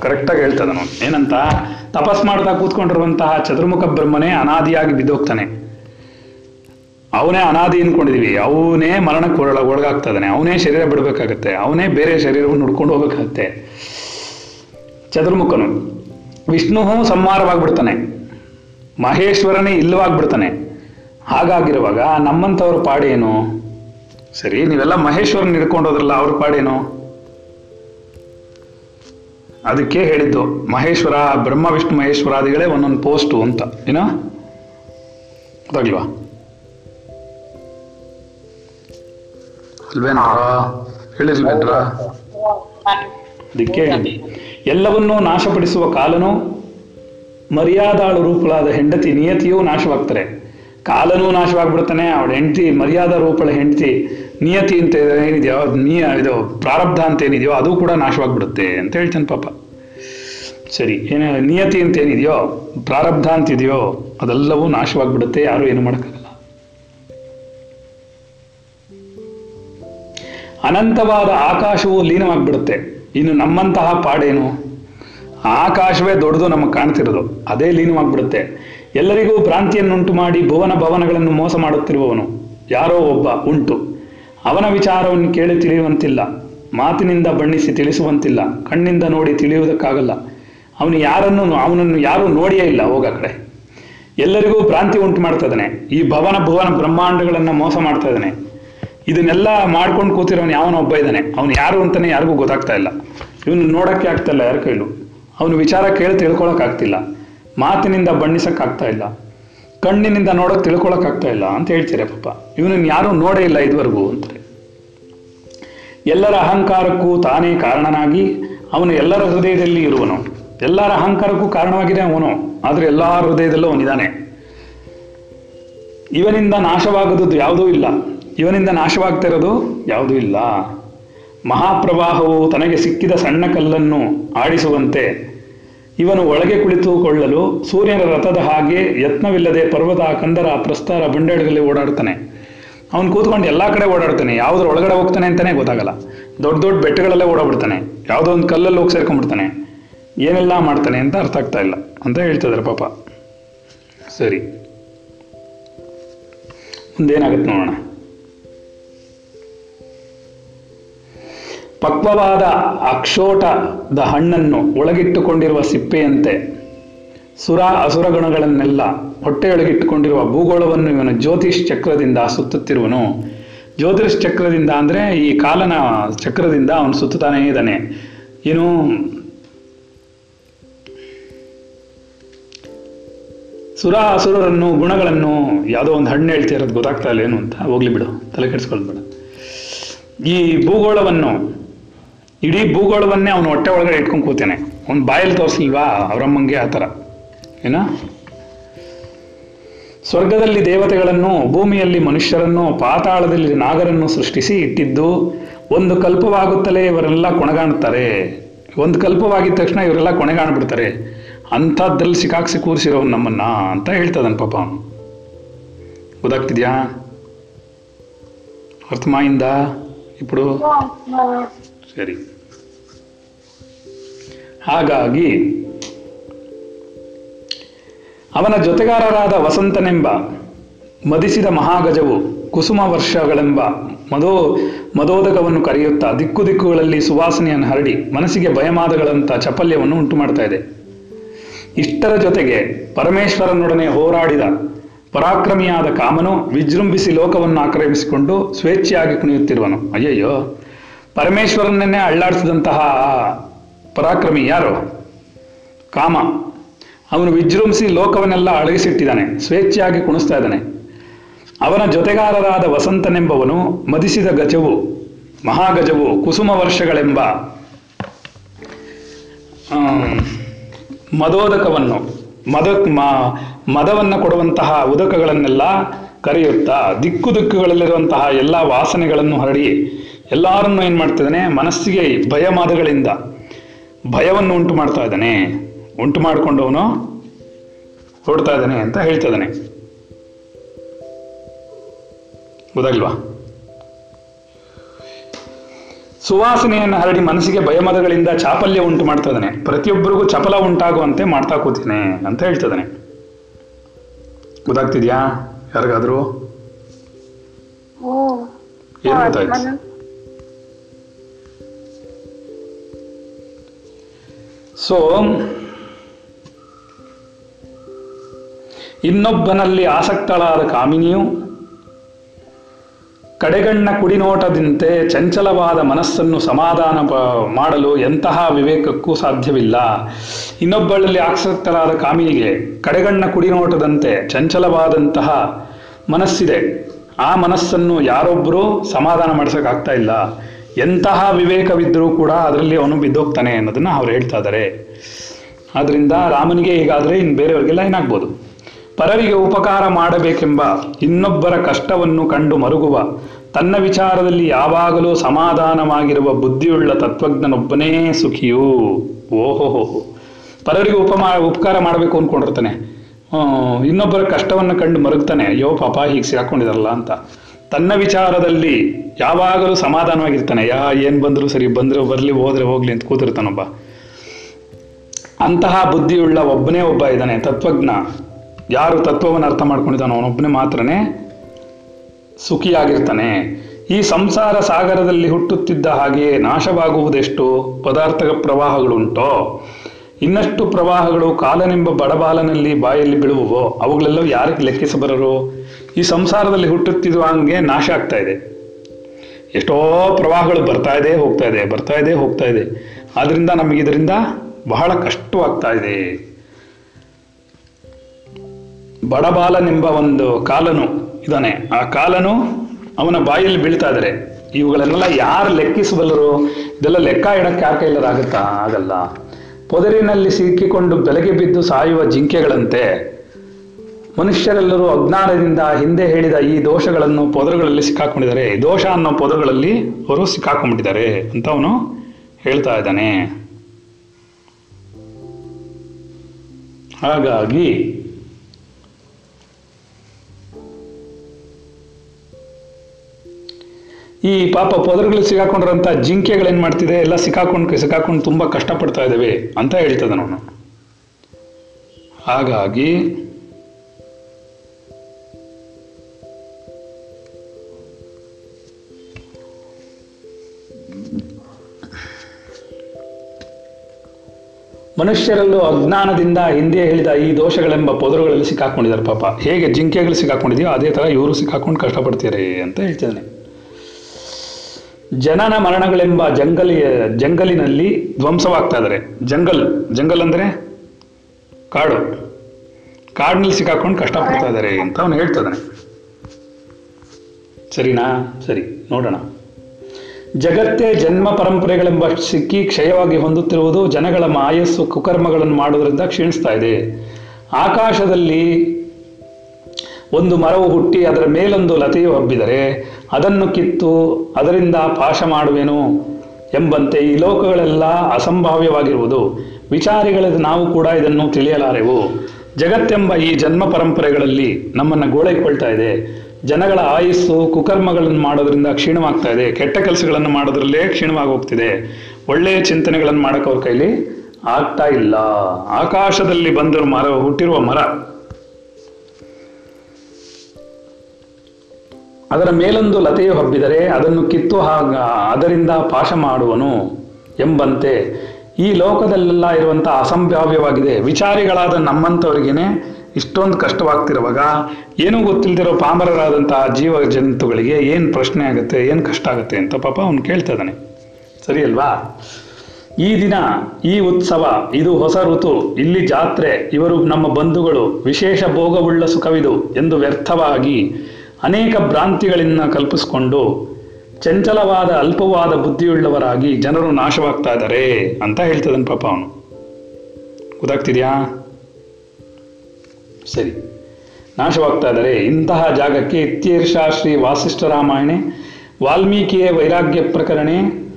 ಕರೆಕ್ಟಾಗಿ ಹೇಳ್ತದ ಅವನು. ಏನಂತ? ತಪಸ್ ಮಾಡ್ತಾ ಕೂತ್ಕೊಂಡಿರುವಂತಹ ಚತುರ್ಮುಖ ಬ್ರಹ್ಮನೇ ಅನಾದಿಯಾಗಿ ಬಿದ್ದೋಗ್ತಾನೆ. ಅವನೇ ಅನಾದಿ ಅನ್ಕೊಂಡಿದೀವಿ. ಅವನೇ ಮರಣಕ್ಕೆ ಒಳ ಒಳಗಾಗ್ತದಾನೆ ಅವನೇ ಶರೀರ ಬಿಡಬೇಕಾಗತ್ತೆ. ಅವನೇ ಬೇರೆ ಶರೀರವನ್ನು ಹುಡ್ಕೊಂಡು ಹೋಗ್ಬೇಕಾಗತ್ತೆ. ಚತುರ್ಮುಖನು ವಿಷ್ಣು ಸಂಹಾರವಾಗ್ಬಿಡ್ತಾನೆ. ಮಹೇಶ್ವರನೇ ಇಲ್ಲವಾಗ್ಬಿಡ್ತಾನೆ. ಹಾಗಾಗಿರುವಾಗ ನಮ್ಮಂಥವ್ರ ಪಾಡೇನು? ಸರಿ, ನೀವೆಲ್ಲ ಮಹೇಶ್ವರನ್ ಹಿಡ್ಕೊಂಡು ಹೋದ್ರಲ್ಲ, ಅವ್ರ ಪಾಡೇನು? ಅದಕ್ಕೆ ಹೇಳಿದ್ದು, ಮಹೇಶ್ವರ, ಬ್ರಹ್ಮ, ವಿಷ್ಣು, ಮಹೇಶ್ವರಾದಿಗಳೇ ಒಂದೊಂದು ಪೋಸ್ಟು ಅಂತ. ಏನೋ? ಗೊತ್ತಾಗ್ಲ್ವಾ ಅದಕ್ಕೆ ಎಲ್ಲವನ್ನೂ ನಾಶಪಡಿಸುವ ಕಾಲನು, ಮರ್ಯಾದಾಳು ರೂಪಳಾದ ಹೆಂಡತಿ ನಿಯತಿಯೂ ನಾಶವಾಗ್ತಾರೆ. ಕಾಲನೂ ನಾಶವಾಗ್ಬಿಡ್ತಾನೆ ಅವಳ ಹೆಂಡತಿ ಮರ್ಯಾದಾ ರೂಪಳ ಹೆಂಡತಿ ನಿಯತಿ ಅಂತ ಏನಿದೆಯೋ, ನಿಯ, ಇದು ಪ್ರಾರಬ್ಧ ಅಂತ ಏನಿದೆಯೋ, ಅದು ಕೂಡ ನಾಶವಾಗ್ಬಿಡುತ್ತೆ ಅಂತ ಹೇಳ್ತಾನೆ ಪಾಪ. ಸರಿ, ಏನ, ನಿಯತಿ ಅಂತ ಏನಿದೆಯೋ, ಪ್ರಾರಬ್ಧ ಅಂತಿದೆಯೋ, ಅದೆಲ್ಲವೂ ನಾಶವಾಗ್ಬಿಡುತ್ತೆ, ಯಾರು ಏನು ಮಾಡೋಕ್ಕಾಗಲ್ಲ. ಅನಂತವಾದ ಆಕಾಶವು ಲೀನವಾಗ್ಬಿಡುತ್ತೆ. ಇನ್ನು ನಮ್ಮಂತಹ ಪಾಡೇನು? ಆಕಾಶವೇ ದೊಡ್ಡದು ನಮಗೆ ಕಾಣ್ತಿರೋದು, ಅದೇ ಲೀನವಾಗ್ಬಿಡುತ್ತೆ. ಎಲ್ಲರಿಗೂ ಭ್ರಾಂತಿಯನ್ನುಂಟು ಮಾಡಿ ಭುವನ ಭವನಗಳನ್ನು ಮೋಸ ಮಾಡುತ್ತಿರುವವನು, ಯಾರೋ ಒಬ್ಬ ಉಂಟು. ಅವನ ವಿಚಾರವನ್ನು ಕೇಳಿ ತಿಳಿಯುವಂತಿಲ್ಲ. ಮಾತಿನಿಂದ ಬಣ್ಣಿಸಿ ತಿಳಿಸುವಂತಿಲ್ಲ. ಕಣ್ಣಿಂದ ನೋಡಿ ತಿಳಿಯುವುದಕ್ಕಾಗಲ್ಲ. ಅವನು ಯಾರನ್ನು ಅವನನ್ನು ಯಾರೂ ನೋಡಿಯೇ ಇಲ್ಲ. ಹೋಗ ಕಡೆ. ಎಲ್ಲರಿಗೂ ಭ್ರಾಂತಿ ಉಂಟು ಮಾಡ್ತದಾನೆ. ಈ ಭವನ ಭುವನ ಬ್ರಹ್ಮಾಂಡಗಳನ್ನು ಮೋಸ ಮಾಡ್ತಾ ಇದ್ದಾನೆ ಇದನ್ನೆಲ್ಲ ಮಾಡ್ಕೊಂಡು ಕೂತಿರೋನು ಯಾವನೋ ಒಬ್ಬ ಇದ್ದಾನೆ ಅವನು ಯಾರು ಅಂತಾನೆ ಯಾರಿಗೂ ಗೊತ್ತಾಗ್ತಾ ಇಲ್ಲ. ಇವನು ನೋಡೋಕ್ಕೆ ಆಗ್ತಾ ಇಲ್ಲ ಯಾರ ಕೈಲೂ. ಅವನು ವಿಚಾರ ಕೇಳಿ ತಿಳ್ಕೊಳಕ್ಕಾಗ್ತಿಲ್ಲ. ಮಾತಿನಿಂದ ಬಣ್ಣಿಸೋಕ್ಕಾಗ್ತಾ ಇಲ್ಲ. ಕಣ್ಣಿನಿಂದ ನೋಡೋಕೆ ತಿಳ್ಕೊಳಕ್ಕಾಗ್ತಾ ಇಲ್ಲ ಅಂತ ಹೇಳ್ತಾರೆ ಪಾಪ. ಇವನನ್ನು ಯಾರೂ ನೋಡೇ ಇಲ್ಲ ಇದುವರೆಗೂ ಅಂತಾರೆ ಎಲ್ಲರ ಅಹಂಕಾರಕ್ಕೂ ತಾನೇ ಕಾರಣನಾಗಿ ಅವನು ಎಲ್ಲರ ಹೃದಯದಲ್ಲಿ ಇರುವನು. ಎಲ್ಲರ ಅಹಂಕಾರಕ್ಕೂ ಕಾರಣವಾಗಿದೆ ಅವನು, ಆದ್ರೆ ಎಲ್ಲರ ಹೃದಯದಲ್ಲೂ ಅವನಿದ್ದಾನೆ. ಇವನಿಂದ ನಾಶವಾಗದದ್ದು ಯಾವುದೂ ಇಲ್ಲ. ಇವನಿಂದ ನಾಶವಾಗ್ತಿರೋದು ಯಾವುದೂ ಇಲ್ಲ. ಮಹಾಪ್ರವಾಹವು ತನಗೆ ಸಿಕ್ಕಿದ ಸಣ್ಣ ಕಲ್ಲನ್ನು ಆಡಿಸುವಂತೆ ಇವನು ಒಳಗೆ ಕುಳಿತುಕೊಳ್ಳಲು ಸೂರ್ಯನ ರಥದ ಹಾಗೆ ಯತ್ನವಿಲ್ಲದೆ ಪರ್ವತ, ಕಂದರ ಪ್ರಸ್ತಾರ ಬಂಡೆಗಳಲ್ಲಿ ಓಡಾಡ್ತಾನೆ ಅವನು ಕೂತ್ಕೊಂಡು ಎಲ್ಲಾ ಕಡೆ ಓಡಾಡ್ತಾನೆ, ಯಾವ್ದ್ರ ಒಳಗಡೆ ಹೋಗ್ತಾನೆ ಅಂತಾನೆ ಗೊತ್ತಾಗಲ್ಲ. ದೊಡ್ಡ ದೊಡ್ಡ ಬೆಟ್ಟಗಳಲ್ಲೇ ಓಡಾಡ್ಬಿಡ್ತಾನೆ, ಯಾವುದೋ ಒಂದು ಕಲ್ಲಲ್ಲಿ ಹೋಗಿ ಸೇರ್ಕೊಂಡ್ಬಿಡ್ತಾನೆ. ಏನೆಲ್ಲ ಮಾಡ್ತಾನೆ ಅಂತ ಅರ್ಥ ಆಗ್ತಾ ಇಲ್ಲ, ಅಂತ ಹೇಳ್ತಿದಾರೆ ಪಾಪ. ಸರಿ. ಮುಂದೇನಾಗುತ್ತೆ ನೋಡೋಣ. ಪಕ್ವವಾದ ಅಕ್ಷೋಟದ ಹಣ್ಣನ್ನು ಒಳಗಿಟ್ಟುಕೊಂಡಿರುವ ಸಿಪ್ಪೆಯಂತೆ ಸುರ ಅಸುರ ಗಣಗಳನ್ನೆಲ್ಲ ಹೊಟ್ಟೆಯೊಳಗೆ ಇಟ್ಟುಕೊಂಡಿರುವ ಭೂಗೋಳವನ್ನು ಇವನು ಜ್ಯೋತಿಷ್ ಚಕ್ರದಿಂದ ಸುತ್ತುತ್ತಿರುವನು. ಜ್ಯೋತಿಷ್ ಚಕ್ರದಿಂದ ಅಂದ್ರೆ ಈ ಕಾಲನ ಚಕ್ರದಿಂದ ಅವನು ಸುತ್ತುತ್ತಾನೇ ಇದ್ದಾನೆ. ಏನು? ಸುರ ಅಸುರರನ್ನು ಗುಣಗಳನ್ನು ಯಾವುದೋ ಒಂದು ಹಣ್ಣು ಹೇಳ್ತಿರೋದು ಗೊತ್ತಾಗ್ತಾ ಇಲ್ಲ ಏನು ಅಂತ. ಹೋಗ್ಲಿ ಬಿಡು, ತಲೆ ಕೆಡಿಸ್ಕೊಳ್ಬೇಡ. ಈ ಭೂಗೋಳವನ್ನು, ಇಡೀ ಭೂಗೋಳವನ್ನೇ ಅವನು ಹೊಟ್ಟೆ ಒಳಗಡೆ ಇಟ್ಕೊಂಡು ಕೂತಾನೆ. ಅವ್ನು ಬಾಯಲ್ಲಿ ತೋರಿಸ್ಲಿಲ್ವಾ ಅವರಮ್ಮಂಗೆ ಆ ಥರ. ಏನ? ಸ್ವರ್ಗದಲ್ಲಿ ದೇವತೆಗಳನ್ನು ಭೂಮಿಯಲ್ಲಿ ಮನುಷ್ಯರನ್ನು ಪಾತಾಳದಲ್ಲಿ ನಾಗರನ್ನು ಸೃಷ್ಟಿಸಿ ಇಟ್ಟಿದ್ದು ಒಂದು ಕಲ್ಪವಾಗುತ್ತಲೇ ಇವರೆಲ್ಲ ಕೊಣಗಾಣುತ್ತಾರೆ. ಒಂದು ಕಲ್ಪವಾಗಿದ ತಕ್ಷಣ ಇವರೆಲ್ಲ ಕೊನೆಗಾಣ್ಬಿಡ್ತಾರೆ ಅಂಥದ್ದಲ್ಲಿ ಸಿಕ್ಕಾಕ್ಸಿ ಕೂರ್ಸಿರೋ ನಮ್ಮನ್ನ ಅಂತ ಹೇಳ್ತದನ್ ಪಾಪ ಗೊತ್ತಾಗ್ತಿದ್ಯಾ? ಅರ್ಥ ಅರ್ಥಮಾಯಿಂದ ಇಪ್ಪಡು? ಸರಿ. ಹಾಗಾಗಿ ಅವನ ಜೊತೆಗಾರರಾದ ವಸಂತನೆಂಬ, ಮದಿಸಿದ ಮಹಾಗಜವು ಕುಸುಮ ವರ್ಷಗಳೆಂಬ ಮದೋ, ಮದೋದಕವನ್ನು ಕರೆಯುತ್ತಾ ದಿಕ್ಕು ದಿಕ್ಕುಗಳಲ್ಲಿ ಸುವಾಸನೆಯನ್ನು ಹರಡಿ ಮನಸ್ಸಿಗೆ ಭಯಮಾದಗಳಂತ ಚಪಲ್ಯವನ್ನು ಉಂಟು ಮಾಡ್ತಾ ಇದೆ. ಇಷ್ಟರ ಜೊತೆಗೆ ಪರಮೇಶ್ವರನೊಡನೆ ಹೋರಾಡಿದ ಪರಾಕ್ರಮಿಯಾದ ಕಾಮನು ವಿಜೃಂಭಿಸಿ ಲೋಕವನ್ನು ಆಕ್ರಮಿಸಿಕೊಂಡು ಸ್ವೇಚ್ಛೆಯಾಗಿ ಕುಣಿಯುತ್ತಿರುವನು. ಅಯ್ಯಯ್ಯೋ, ಪರಮೇಶ್ವರನನ್ನೇ ಅಳ್ಳಾಡಿಸಿದಂತಹ ಪರಾಕ್ರಮಿ ಯಾರು? ಕಾಮ. ಅವನು ವಿಜೃಂಭಿಸಿ ಲೋಕವನ್ನೆಲ್ಲ ಅಳಗಿಸಿಟ್ಟಿದ್ದಾನೆ, ಸ್ವೇಚ್ಛೆಯಾಗಿ ಕುಣಿಸ್ತಾ ಇದ್ದಾನೆ. ಅವನ ಜೊತೆಗಾರರಾದ ವಸಂತನೆಂಬವನು ಮದಿಸಿದ ಗಜವು, ಮಹಾಗಜವು ಕುಸುಮ ವರ್ಷಗಳೆಂಬ ಮದೋದಕವನ್ನು, ಮದ ಮದವನ್ನು ಕೊಡುವಂತಹ ಉದಕಗಳನ್ನೆಲ್ಲ ಕರೆಯುತ್ತಾ, ದಿಕ್ಕು ದಿಕ್ಕುಗಳಲ್ಲಿರುವಂತಹ ಎಲ್ಲ ವಾಸನೆಗಳನ್ನು ಹರಡಿ, ಎಲ್ಲರನ್ನೂ ಏನು ಮಾಡ್ತಿದ್ದಾನೆ ಮನಸ್ಸಿಗೆ ಭಯಮಾದಗಳಿಂದ ಭಯವನ್ನು ಉಂಟು ಮಾಡ್ತಾ ಇದ್ದಾನೆ. ಉಂಟು ಮಾಡಿಕೊಂಡವನು ಹೊಡ್ತಾ ಇದ್ದಾನೆ ಅಂತ ಹೇಳ್ತಾ ಇದ್ದಾನೆ. ಗೊತ್ತಾಗಿಲ್ವಾ? ಸುವಾಸನೆಯನ್ನು ಹರಡಿ ಮನಸ್ಸಿಗೆ ಭಯಮದಗಳಿಂದ ಚಾಪಲ್ಯ ಉಂಟು ಮಾಡ್ತಾ ಇದ್ದಾನೆ. ಪ್ರತಿಯೊಬ್ಬರಿಗೂ ಚಪಲ ಉಂಟಾಗುವಂತೆ ಮಾಡ್ತಾ ಕೂತೀನಿ ಅಂತ ಹೇಳ್ತಿದ್ದಾನೆ ಗೊತ್ತಾಗ್ತಿದ್ಯಾ? ಯಾರಿಗಾದ್ರೂ? ಏನ್ ಗೊತ್ತಾಯ್ತು? ಸೊ ಇನ್ನೊಬ್ಬನಲ್ಲಿ ಆಸಕ್ತಳಾದ ಕಾಮಿನಿಯು ಕಡೆಗಣ್ಣ ಕುಡಿನೋಟದಂತೆ ಚಂಚಲವಾದ ಮನಸ್ಸನ್ನು ಸಮಾಧಾನ ಮಾಡಲು ಎಂತಹ ವಿವೇಕಕ್ಕೂ ಸಾಧ್ಯವಿಲ್ಲ. ಇನ್ನೊಬ್ಬಳಲ್ಲಿ ಆಸಕ್ತಳಾದ ಕಾಮಿನಿಗೆ ಕಡೆಗಣ್ಣ ಕುಡಿನೋಟದಂತೆ ಚಂಚಲವಾದಂತಹ ಮನಸ್ಸಿದೆ. ಆ ಮನಸ್ಸನ್ನು ಯಾರೊಬ್ಬರೂ ಸಮಾಧಾನ ಮಾಡಿಸೋಕ್ಕಾಗ್ತಾ ಇಲ್ಲ. ಎಂತಹ ವಿವೇಕವಿದ್ದರೂ ಕೂಡ ಅದರಲ್ಲಿ ಅವನು ಬಿದ್ದೋಗ್ತಾನೆ ಅನ್ನೋದನ್ನ ಅವ್ರು ಹೇಳ್ತಾ ಇದ್ದಾರೆ ಆದ್ರಿಂದ ರಾಮನಿಗೆ ಹೀಗಾದ್ರೆ ಇನ್ನು ಬೇರೆಯವರಿಗೆಲ್ಲ ಏನಾಗ್ಬೋದು ಪರರಿಗೆ ಉಪಕಾರ ಮಾಡಬೇಕೆಂಬ ಇನ್ನೊಬ್ಬರ ಕಷ್ಟವನ್ನು ಕಂಡು ಮರುಗುವ, ತನ್ನ ವಿಚಾರದಲ್ಲಿ ಯಾವಾಗಲೂ ಸಮಾಧಾನವಾಗಿರುವ ಬುದ್ಧಿಯುಳ್ಳ ತತ್ವಜ್ಞನೊಬ್ಬನೇ ಸುಖಿಯು. ಓಹೋ ಪರರಿಗೆ ಉಪಮಾ, ಉಪಕಾರ ಮಾಡಬೇಕು ಅಂದ್ಕೊಂಡಿರ್ತಾನೆ ಇನ್ನೊಬ್ಬರ ಕಷ್ಟವನ್ನು ಕಂಡು ಮರುಗ್ತಾನೆ. ಅಯ್ಯೋ, ಪಾಪ, ಹೀಗೆ ಸಿಗಾಕೊಂಡಿದಾರಲ್ಲ ಅಂತ. ತನ್ನ ವಿಚಾರದಲ್ಲಿ ಯಾವಾಗಲೂ ಸಮಾಧಾನವಾಗಿರ್ತಾನೆ. ಯಾ, ಏನ್ ಬಂದ್ರು ಸರಿ, ಬಂದ್ರು ಬರ್ಲಿ, ಹೋದ್ರೆ ಹೋಗ್ಲಿ ಅಂತ ಕೂತಿರ್ತಾನೊಬ್ಬ. ಅಂತಹ ಬುದ್ಧಿಯುಳ್ಳ ಒಬ್ಬನೇ ಒಬ್ಬ ಇದ್ದಾನೆ, ತತ್ವಜ್ಞ. ಯಾರು ತತ್ವವನ್ನು ಅರ್ಥ ಮಾಡ್ಕೊಂಡಿದ್ದಾನೋ ಅವನೊಬ್ಬನೇ ಮಾತ್ರನೇ ಸುಖಿಯಾಗಿರ್ತಾನೆ. ಈ ಸಂಸಾರ ಸಾಗರದಲ್ಲಿ ಹುಟ್ಟುತ್ತಿದ್ದ ಹಾಗೆಯೇ ನಾಶವಾಗುವುದೆಷ್ಟು ಪದಾರ್ಥ ಪ್ರವಾಹಗಳುಂಟೋ? ಇನ್ನಷ್ಟು ಪ್ರವಾಹಗಳು ಕಾಲನೆಂಬ ಬಡಬಾಲನಲ್ಲಿ ಬಾಯಲ್ಲಿ ಬೀಳುವವೋ? ಅವುಗಳೆಲ್ಲವೂ ಯಾರಿಗೆ ಲೆಕ್ಕಿಸಬರರು? ಈ ಸಂಸಾರದಲ್ಲಿ ಹುಟ್ಟುತ್ತಿದ್ದು ಹಂಗೆ ನಾಶ ಆಗ್ತಾ ಇದೆ. ಎಷ್ಟೋ ಪ್ರವಾಹಗಳು ಬರ್ತಾ ಇದೆ, ಹೋಗ್ತಾ ಇದೆ, ಬರ್ತಾ ಇದೆ, ಹೋಗ್ತಾ ಇದೆ. ಆದ್ರಿಂದ ನಮಗೆ ಇದರಿಂದ ಬಹಳ ಕಷ್ಟವಾಗ್ತಾ ಇದೆ. ಬಡಬಾಲನೆಂಬ ಒಂದು ಕಾಲನು ಇದಾನೆ ಆ ಕಾಲನು ಅವನ ಬಾಯಲ್ಲಿ ಬೀಳ್ತಾ ಇದ್ದಾರೆ ಇವುಗಳನ್ನೆಲ್ಲ ಯಾರು ಲೆಕ್ಕಿಸಬಲ್ಲರು? ಇದೆಲ್ಲ ಲೆಕ್ಕ ಇಡಕ್ಕೆ ಯಾರ ಕೈಲಾಗುತ್ತಾ ಆಗಲ್ಲ. ಪೊದರಿನಲ್ಲಿ ಸಿಕ್ಕಿಕೊಂಡು ಬೆಲೆಗೆ ಬಿದ್ದು ಸಾಯುವ ಜಿಂಕೆಗಳಂತೆ ಮನುಷ್ಯರೆಲ್ಲರೂ ಅಜ್ಞಾನದಿಂದ ಹಿಂದೆ ಹೇಳಿದ ಈ ದೋಷಗಳನ್ನು ಪೊದರುಗಳಲ್ಲಿ ಸಿಕ್ಕಾಕೊಂಡಿದ್ದಾರೆ. ದೋಷ ಅನ್ನೋ ಪೊದರುಗಳಲ್ಲಿ ಅವರು ಸಿಕ್ಕಾಕೊಂಡಿದ್ದಾರೆ ಅಂತ ಅವನು ಹೇಳ್ತಾ ಇದ್ದಾನೆ. ಹಾಗಾಗಿ ಈ ಪಾಪ ಪೊದರುಗಳು ಸಿಗಾಕೊಂಡಿರೋಂಥ ಜಿಂಕೆಗಳೇನ್ ಮಾಡ್ತಿದೆ? ಎಲ್ಲ ಸಿಕ್ಕಾಕೊಂಡು ಸಿಕ್ಕಾಕೊಂಡು ತುಂಬಾ ಕಷ್ಟಪಡ್ತಾ ಇದ್ದಾವೆ ಅಂತ ಹೇಳ್ತದೆ ಅವನು ಹಾಗಾಗಿ ಮನುಷ್ಯರಲ್ಲೂ ಅಜ್ಞಾನದಿಂದ ಹಿಂದೆ ಹೇಳಿದ ಈ ದೋಷಗಳೆಂಬ ಪೊದರುಗಳಲ್ಲಿ ಸಿಕ್ಕಾಕೊಂಡಿದ್ದಾರೆ ಪಾಪ. ಹೇಗೆ ಜಿಂಕೆಗಳು ಸಿಕ್ಕಾಕೊಂಡಿದೆಯೋ ಅದೇ ಥರ ಇವರು ಸಿಕ್ಕಾಕೊಂಡು ಕಷ್ಟಪಡ್ತೀರಿ ಅಂತ ಹೇಳ್ತಿದ್ದಾನೆ. ಜನನ ಮರಣಗಳೆಂಬ ಜಂಗಲಿ ಜಂಗಲಿನಲ್ಲಿ ಧ್ವಂಸವಾಗ್ತಾ ಇದ್ದಾರೆ ಜಂಗಲ್ ಜಂಗಲ್ ಅಂದ್ರೆ ಕಾಡು. ಕಾಡಿನಲ್ಲಿ ಸಿಕ್ಕಾಕೊಂಡು ಕಷ್ಟಪಡ್ತಾ ಇದ್ದಾರೆ ಅಂತ ಅವನು ಹೇಳ್ತಿದ್ದಾನೆ ಸರಿನಾ? ಸರಿ, ನೋಡೋಣ. ಜಗತ್ತೇ ಜನ್ಮ ಪರಂಪರೆಗಳೆಂಬ ಸಿಕ್ಕಿ ಕ್ಷಯವಾಗಿ ಹೊಂದುತ್ತಿರುವುದು ಜನಗಳ ಮಾಯಸ್ಸು ಕುಕರ್ಮಗಳನ್ನು ಮಾಡುವುದರಿಂದ ಕ್ಷೀಣಿಸ್ತಾ ಇದೆ. ಆಕಾಶದಲ್ಲಿ ಒಂದು ಮರವು ಹುಟ್ಟಿ ಅದರ ಮೇಲೊಂದು ಲತೆಯು ಹಬ್ಬಿದರೆ ಅದನ್ನು ಕಿತ್ತು ಅದರಿಂದ ಪಾಶ ಮಾಡುವೆನು ಎಂಬಂತೆ ಈ ಲೋಕಗಳೆಲ್ಲ ಅಸಂಭಾವ್ಯವಾಗಿರುವುದು. ವಿಚಾರಿಗಳಾದ ನಾವು ಕೂಡ ಇದನ್ನು ತಿಳಿಯಲಾರೆವು. ಜಗತ್ತೆಂಬ ಈ ಜನ್ಮ ಪರಂಪರೆಗಳಲ್ಲಿ ನಮ್ಮನ್ನು ಗೋಳೈಕೊಳ್ತಾ ಇದೆ. ಜನಗಳ ಆಯುಸ್ಸು ಕುಕರ್ಮಗಳನ್ನು ಮಾಡೋದ್ರಿಂದ ಕ್ಷೀಣವಾಗ್ತಾ ಇದೆ. ಕೆಟ್ಟ ಕೆಲಸಗಳನ್ನು ಮಾಡೋದ್ರಲ್ಲೇ ಕ್ಷೀಣವಾಗಿ ಹೋಗ್ತಿದೆ ಒಳ್ಳೆಯ ಚಿಂತನೆಗಳನ್ನು ಮಾಡೋಕೆ ಅವ್ರ ಕೈಲಿ ಆಗ್ತಾ ಇಲ್ಲ. ಆಕಾಶದಲ್ಲಿ ಬಂದರೂ ಮರ, ಹುಟ್ಟಿರುವ ಮರ. ಅದರ ಮೇಲೊಂದು ಲತೆಯು ಹಬ್ಬಿದರೆ ಅದನ್ನು ಕಿತ್ತು ಹಾಗ, ಅದರಿಂದ ಪಾಶ ಮಾಡುವನು ಎಂಬಂತೆ ಈ ಲೋಕದಲ್ಲೆಲ್ಲ ಇರುವಂಥ ಅಸಂಭಾವ್ಯವಾಗಿದೆ. ವಿಚಾರಿಗಳಾದ ನಮ್ಮಂಥವ್ರಿಗೇನೆ ಇಷ್ಟೊಂದು ಕಷ್ಟವಾಗ್ತಿರುವಾಗ ಏನೂ ಗೊತ್ತಿಲ್ದಿರೋ ಪಾಮರರಾದಂತಹ ಜೀವ ಜಂತುಗಳಿಗೆ ಏನು ಪ್ರಶ್ನೆ ಆಗುತ್ತೆ, ಏನು ಕಷ್ಟ ಆಗುತ್ತೆ ಅಂತ ಪಾಪ ಅವನು ಕೇಳ್ತಾ ಇದ್ದಾನೆ. ಸರಿ ಅಲ್ವಾ? ಈ ದಿನ, ಈ ಉತ್ಸವ, ಇದು ಹೊಸ ಋತು, ಇಲ್ಲಿ ಜಾತ್ರೆ, ಇವರು ನಮ್ಮ ಬಂಧುಗಳು, ವಿಶೇಷ ಭೋಗವುಳ್ಳ ಸುಖವಿದು ಎಂದು ವ್ಯರ್ಥವಾಗಿ ಅನೇಕ ಭ್ರಾಂತಿಗಳನ್ನು ಕಲ್ಪಿಸಿಕೊಂಡು ಚಂಚಲವಾದ, ಅಲ್ಪವಾದ ಬುದ್ಧಿಯುಳ್ಳವರಾಗಿ ಜನರು ನಾಶವಾಗ್ತಾ ಇದ್ದಾರೆ ಅಂತ ಹೇಳ್ತದನ್ ಪಾಪ ಅವನು. ಗೊತ್ತಾಗ್ತಿದ್ಯಾ? ಸರಿ. ನಾಶವಾಗ್ತಾ ಇದ್ದಾರೆ. ಇಂತಹ ಜಾಗಕ್ಕೆ ಇತ್ಯರ್ಷ ಶ್ರೀ ವಾಸಿಷ್ಠ ರಾಮಾಯಣೆ ವಾಲ್ಮೀಕಿಯ ವೈರಾಗ್ಯ ಪ್ರಕರಣೆ,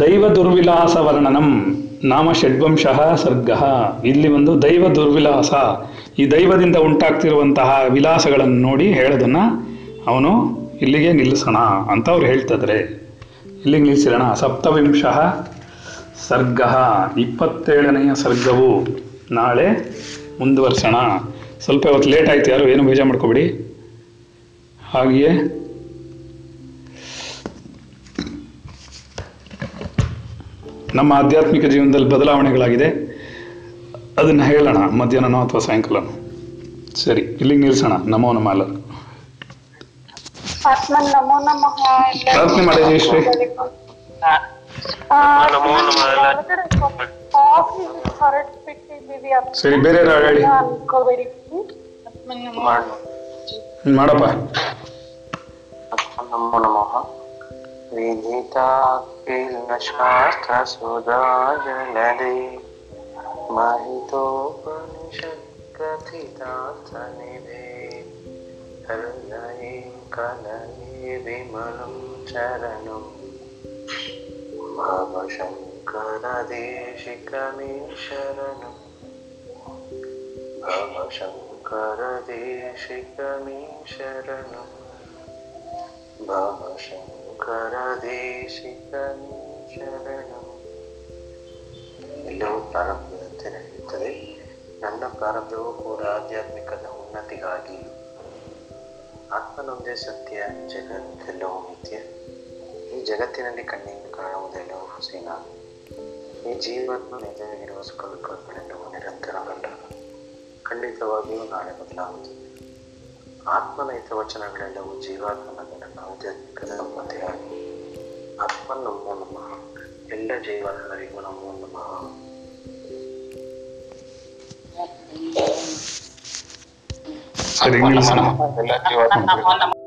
ದೈವ ದುರ್ವಿಲಾಸ ವರ್ಣನಂ. ನಾಮ ಷಡ್ವಂಶಃ ಸರ್ಗ. ಇಲ್ಲಿ ಒಂದು ದೈವ ದುರ್ವಿಲಾಸ. ಈ ದೈವದಿಂದ ಉಂಟಾಗ್ತಿರುವಂತಹ ವಿಲಾಸಗಳನ್ನು ನೋಡಿ ಹೇಳೋದನ್ನು ಅವನು ಇಲ್ಲಿಗೆ ನಿಲ್ಲಿಸೋಣ ಅಂತ ಅವ್ರು ಹೇಳ್ತಿದ್ರೆ. ಇಲ್ಲಿಗೆ ನಿಲ್ಲಿಸಿರೋಣ. ಸಪ್ತವಿಂಶಃ ಸರ್ಗ. ಇಪ್ಪತ್ತೇಳನೆಯ ಸರ್ಗವು ನಾಳೆ ಮುಂದುವರ್ಸೋಣ. ಸ್ವಲ್ಪ ಇವತ್ತು ಲೇಟ್ ಆಯ್ತು ಯಾರು, ಏನು ಬೇಜಾರು ಮಾಡ್ಕೋಬೇಡಿ. ಹಾಗೆಯೇ ನಮ್ಮ ಆಧ್ಯಾತ್ಮಿಕ ಜೀವನದಲ್ಲಿ ಬದಲಾವಣೆಗಳಾಗಿದೆ. ಅದನ್ನ ಹೇಳೋಣ ಮಧ್ಯಾಹ್ನನೋ ಅಥವಾ ಸಾಯಂಕಾಲನೋ. ಸರಿ ಇಲ್ಲಿಗೆ ನಿಲ್ಸೋಣ ನಮೋ ನಮ.
ನಮಃ
ಪ್ರಾರ್ಥನೆ ಮಾಡಿ ಜಯಶ್ರೀ
ನಮೋ ನಮಃ
ಸರಿ ಬೇರೆ ಹೇಳಿ? ಮಾಡಪ್ಪ.
ನಮೋ ನಮಃ. ವಿದಿತಾಖಿಲ शास्त्रसुधाजलदे महितोपनिषत्कथितार्थनिभे हृदये कलये विमलं चरणं। मम शङ्करदेशिकमे शरणं मम शङ्करदेशिकमे शरणं भव शङ्कर ಎಲ್ಲವೂ ಪ್ರಾರಂಭದಂತೆ ನಡೆಯುತ್ತದೆ ನನ್ನ ಪ್ರಾರಂಭವೂ ಕೂಡ ಆಧ್ಯಾತ್ಮಿಕದ ಉನ್ನತಿಗಾಗಿ. ಆತ್ಮನೊಂದೇ ಸತ್ಯ, ಜಗತ್ತೆಲ್ಲವೂ ನಿತ್ಯ ಈ ಜಗತ್ತಿನಲ್ಲಿ ಕಣ್ಣಿಂದ ಕಾಣುವುದೆಲ್ಲವೂ ಹುಸಿನ. ಈ ಜೀವನ ಎದುರಿಗಿರುವ ನಿರಂತರ ನಿರಂತರವಲ್ಲ. ಖಂಡಿತವಾಗಿಯೂ ನಾಳೆ ಬದಲಾಗುತ್ತದೆ. ಆತ್ಮನ ಹಿತವಚನಗಳೆಲ್ಲವೂ ಜೀವಾತ್ಮನ ನನ್ನ ಆಧ್ಯಾತ್ಮಿಕ ಸಂಬಂಧಿಯಾಗಿ ಆತ್ಮ ನಮೋ ನಮಃ ಎಲ್ಲ ಜೀವಾತ್ಮರಿಗೂ ನಮೋ ನಮಃ
ಸರಿ ನಿಲ್ಲಿಸೋಣ
ಎಲ್ಲ ಜೀವಾತ್ಮ
ನಮೋ ನಮಃ